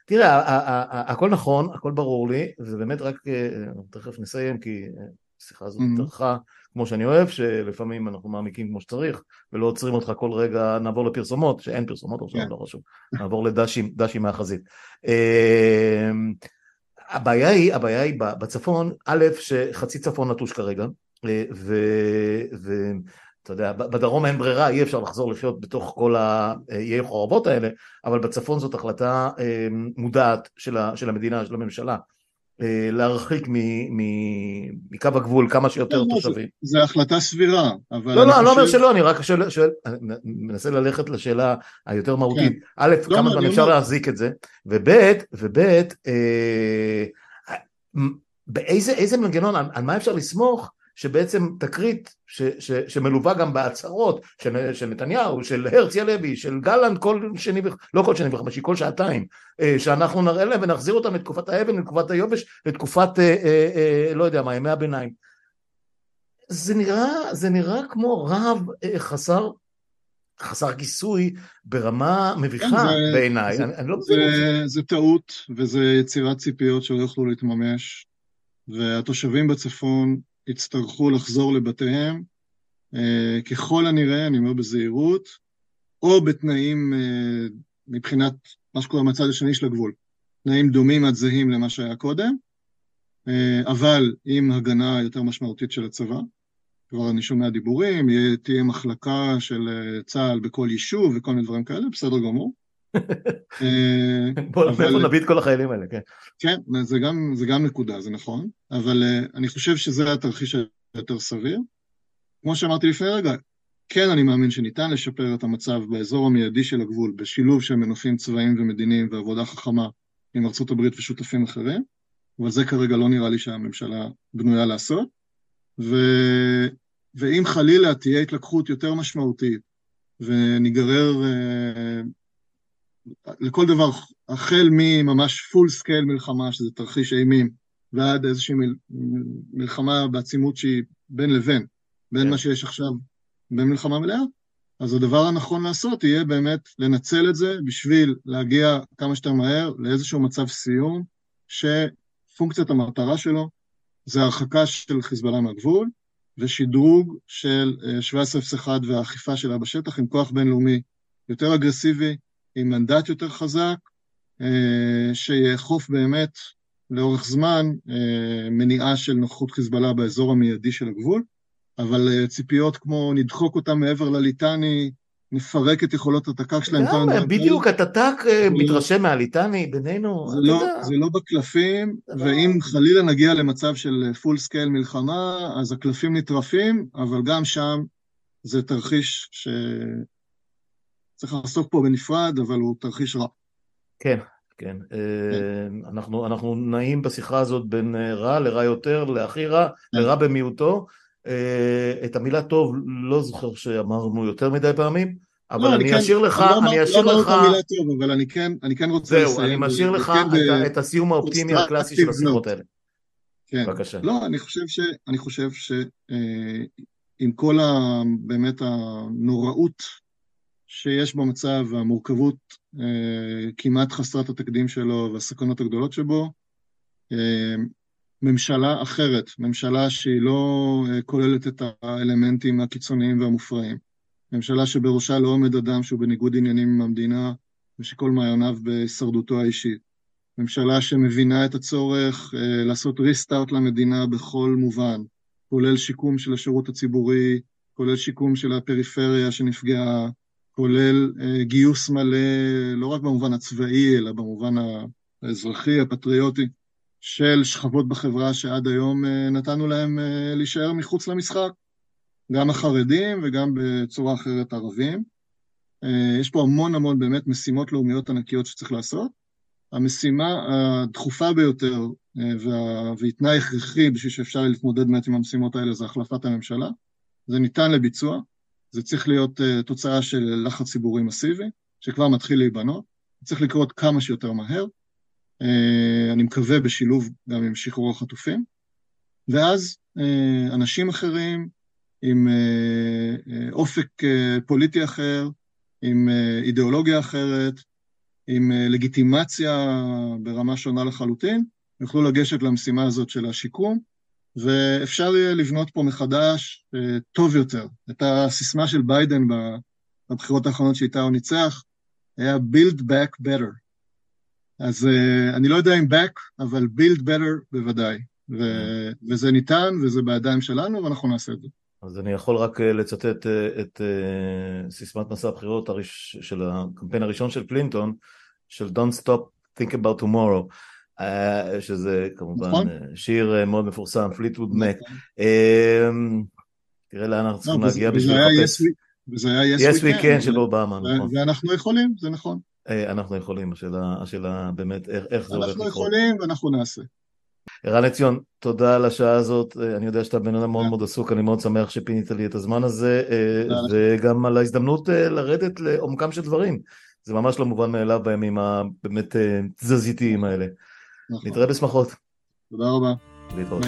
תראה, הכל נכון, הכל ברור לי, וזה באמת רק, אה, תכף נסיים, כי השיחה הזאת התארכה. כמו שאני אוהב, שלפעמים אנחנו מעמיקים כמו שצריך, ולא עוצרים אותך כל רגע, נעבור לפרסומות, שאין פרסומות עכשיו, כן. לא חשוב, נעבור לדשים, דשים מהחזית. אמ, הבעיה היא, הבעיה היא בצפון, א', שחצי צפון נטוש כרגע, אה, ו... אתה יודע, בדרום אין ברירה, אי אפשר לחזור לחיות בתוך כל האיי חורבות האלה, אבל בצפון זאת החלטה מודעת של המדינה, של הממשלה. להרחיק מקו הגבול כמה שיותר לא, תושבים. זה החלטה סבירה, אבל... לא, לא, אני לא אומר שלא, אני רק שואל, מנסה ללכת לשאלה היותר מהותית. כן. א', לא, כמה זמן אפשר להחזיק את זה, וב', וב', אה, באיזה מנגנון, על מה אפשר לסמוך שבעצם תקרית ש, ש, שמלווה גם בהצהרות של, של נתניהו, של הרצי הלוי, של גלנט כל שני, לא כל שני וחמישי, כל שעתיים, אה, שאנחנו נראה להם ונחזיר אותם לתקופת האבן, לתקופת היובש, לתקופת, אה, אה, אה, לא יודע מה, ימי הביניים. זה נראה, זה נראה כמו רב אה, חסר חסר כיסוי ברמה מביכה כן, בעיניי, אני, אני לא מבין את זה. זה טעות וזה יצירת ציפיות שלא יוכלו להתממש, והתושבים בצפון יצטרכו לחזור לבתיהם, אה, ככל הנראה, אני אומר בזהירות, או בתנאים אה, מבחינת מה שקורה מהצד השני של הגבול, תנאים דומים עד זהים למה שהיה קודם, אה, אבל עם הגנה יותר משמעותית של הצבא. כבר אני שומע דיבורים, תהיה מחלקה של צה"ל בכל יישוב וכל מיני דברים כאלה, בסדר גמור. בוא, מאיפה נביא את כל החיילים האלה, כן. כן, זה גם, זה גם נקודה, זה נכון, אבל אני חושב שזה התרחיש היותר סביר. כמו שאמרתי לפני רגע, כן אני מאמין שניתן לשפר את המצב באזור המיידי של הגבול, בשילוב של מנופים צבאיים ומדיניים ועבודה חכמה עם ארצות הברית ושותפים אחרים, אבל זה כרגע לא נראה לי שהממשלה בנויה לעשות. ו... ואם חלילה תהיה התלקחות יותר משמעותית וניגרר לכל דבר, החל מממש full scale מלחמה, שזה תרחיש אימים, ועד איזושהי מל, מלחמה בעצימות שהיא בין לבין, בין yeah. כן. מה שיש עכשיו, בין מלחמה מלאה, אז הדבר הנכון לעשות יהיה באמת לנצל את זה בשביל להגיע כמה שיותר מהר לאיזשהו מצב סיום, שפונקציית המטרה שלו זה הרחקה של חיזבאללה מהגבול, ושדרוג של 1701 אה, והאכיפה שלה בשטח עם כוח בינלאומי יותר אגרסיבי, עם מנדט יותר חזק, אה, שיאכוף באמת לאורך זמן אה, מניעה של נוכחות חיזבאללה באזור המיידי של הגבול, אבל אה, ציפיות כמו נדחוק אותם מעבר לליטני, נפרק את יכולות התק"ק שלהם. למה? בדיוק, התת"ק מתרשם מהליטני בינינו, זה לא, זה לא בקלפים, ואם חלילה נגיע למצב של full scale מלחמה, אז הקלפים נטרפים, אבל גם שם זה תרחיש ש... צריך לעסוק פה בנפרד, אבל הוא תרחיש רע. כן, כן. כן. אנחנו, אנחנו נעים בשיחה הזאת בין אה, רע לרע יותר, להכי רע, כן. לרע במיעוטו. אה, את המילה טוב לא זוכר שאמרנו יותר מדי פעמים, אבל לא, אני, אשאיר לך, אני אשאיר לא לך... לא אמרתי את המילה טוב, אבל אני כן, אני כן רוצה זהו, לסיים. זהו, אני משאיר לך את, את הסיום האופטימי הקלאסי של השיחות האלה. כן. בבקשה. לא, אני חושב ש... אני חושב ש... אה, עם כל ה... באמת הנוראות שיש במצב והמורכבות אה, כמעט חסרת התקדים שלו והסכנות הגדולות שבו. אה, ממשלה אחרת, ממשלה שהיא לא אה, כוללת את האלמנטים הקיצוניים והמופרעים. ממשלה שבראשה לא עומד אדם שהוא בניגוד עניינים עם המדינה ושכל מעייניו בהישרדותו האישית. ממשלה שמבינה את הצורך אה, לעשות ריסטארט למדינה בכל מובן, כולל שיקום של השירות הציבורי, כולל שיקום של הפריפריה שנפגעה, כולל אה, גיוס מלא, לא רק במובן הצבאי, אלא במובן האזרחי, הפטריוטי, של שכבות בחברה שעד היום אה, נתנו להם אה, להישאר מחוץ למשחק, גם החרדים וגם בצורה אחרת ערבים. יש פה המון המון באמת משימות לאומיות ענקיות שצריך לעשות. המשימה הדחופה ביותר והיא תנאי הכרחי בשביל שאפשר להתמודד באמת עם המשימות האלה זה החלפת הממשלה. זה ניתן לביצוע. זה צריך להיות uh, תוצאה של לחץ ציבורי מסיבי, שכבר מתחיל להיבנות, צריך לקרות כמה שיותר מהר, uh, אני מקווה בשילוב גם עם שחרור החטופים, ואז uh, אנשים אחרים עם אופק פוליטי אחר, עם אידיאולוגיה אחרת, עם לגיטימציה ברמה שונה לחלוטין, יוכלו לגשת למשימה הזאת של השיקום, ואפשר יהיה לבנות פה מחדש אה, טוב יותר. את הסיסמה של ביידן בבחירות האחרונות שאיתה הוא ניצח, היה Build Back Better. אז uh, אני לא יודע אם back, אבל build better בוודאי. ו- וזה ניתן, וזה בידיים שלנו, ואנחנו נעשה את זה. אז אני יכול רק לצטט את סיסמת מסע הבחירות של הקמפיין הראשון של קלינטון, של Don't Stop Think About Tomorrow, שזה כמובן נכון. שיר מאוד מפורסם, פליטווד מק. נכון. תראה לאן אנחנו צריכים לא, להגיע בשביל לחפש. וזה היה yes, yes we can של אובמה, נכון. ואנחנו יכולים, זה נכון. אנחנו יכולים, השאלה באמת איך זה הולך לקרות. אנחנו יכולים ואנחנו נעשה. ערן עציון, תודה על השעה הזאת, אני יודע שאתה בן אדם מאוד מאוד עסוק, אני מאוד שמח שפינית לי את הזמן הזה, וגם על ההזדמנות לרדת לעומקם של דברים. זה ממש לא מובן מאליו בימים הבאמת תזזיתיים האלה. נכון. נתראה בשמחות. תודה רבה. להתראות.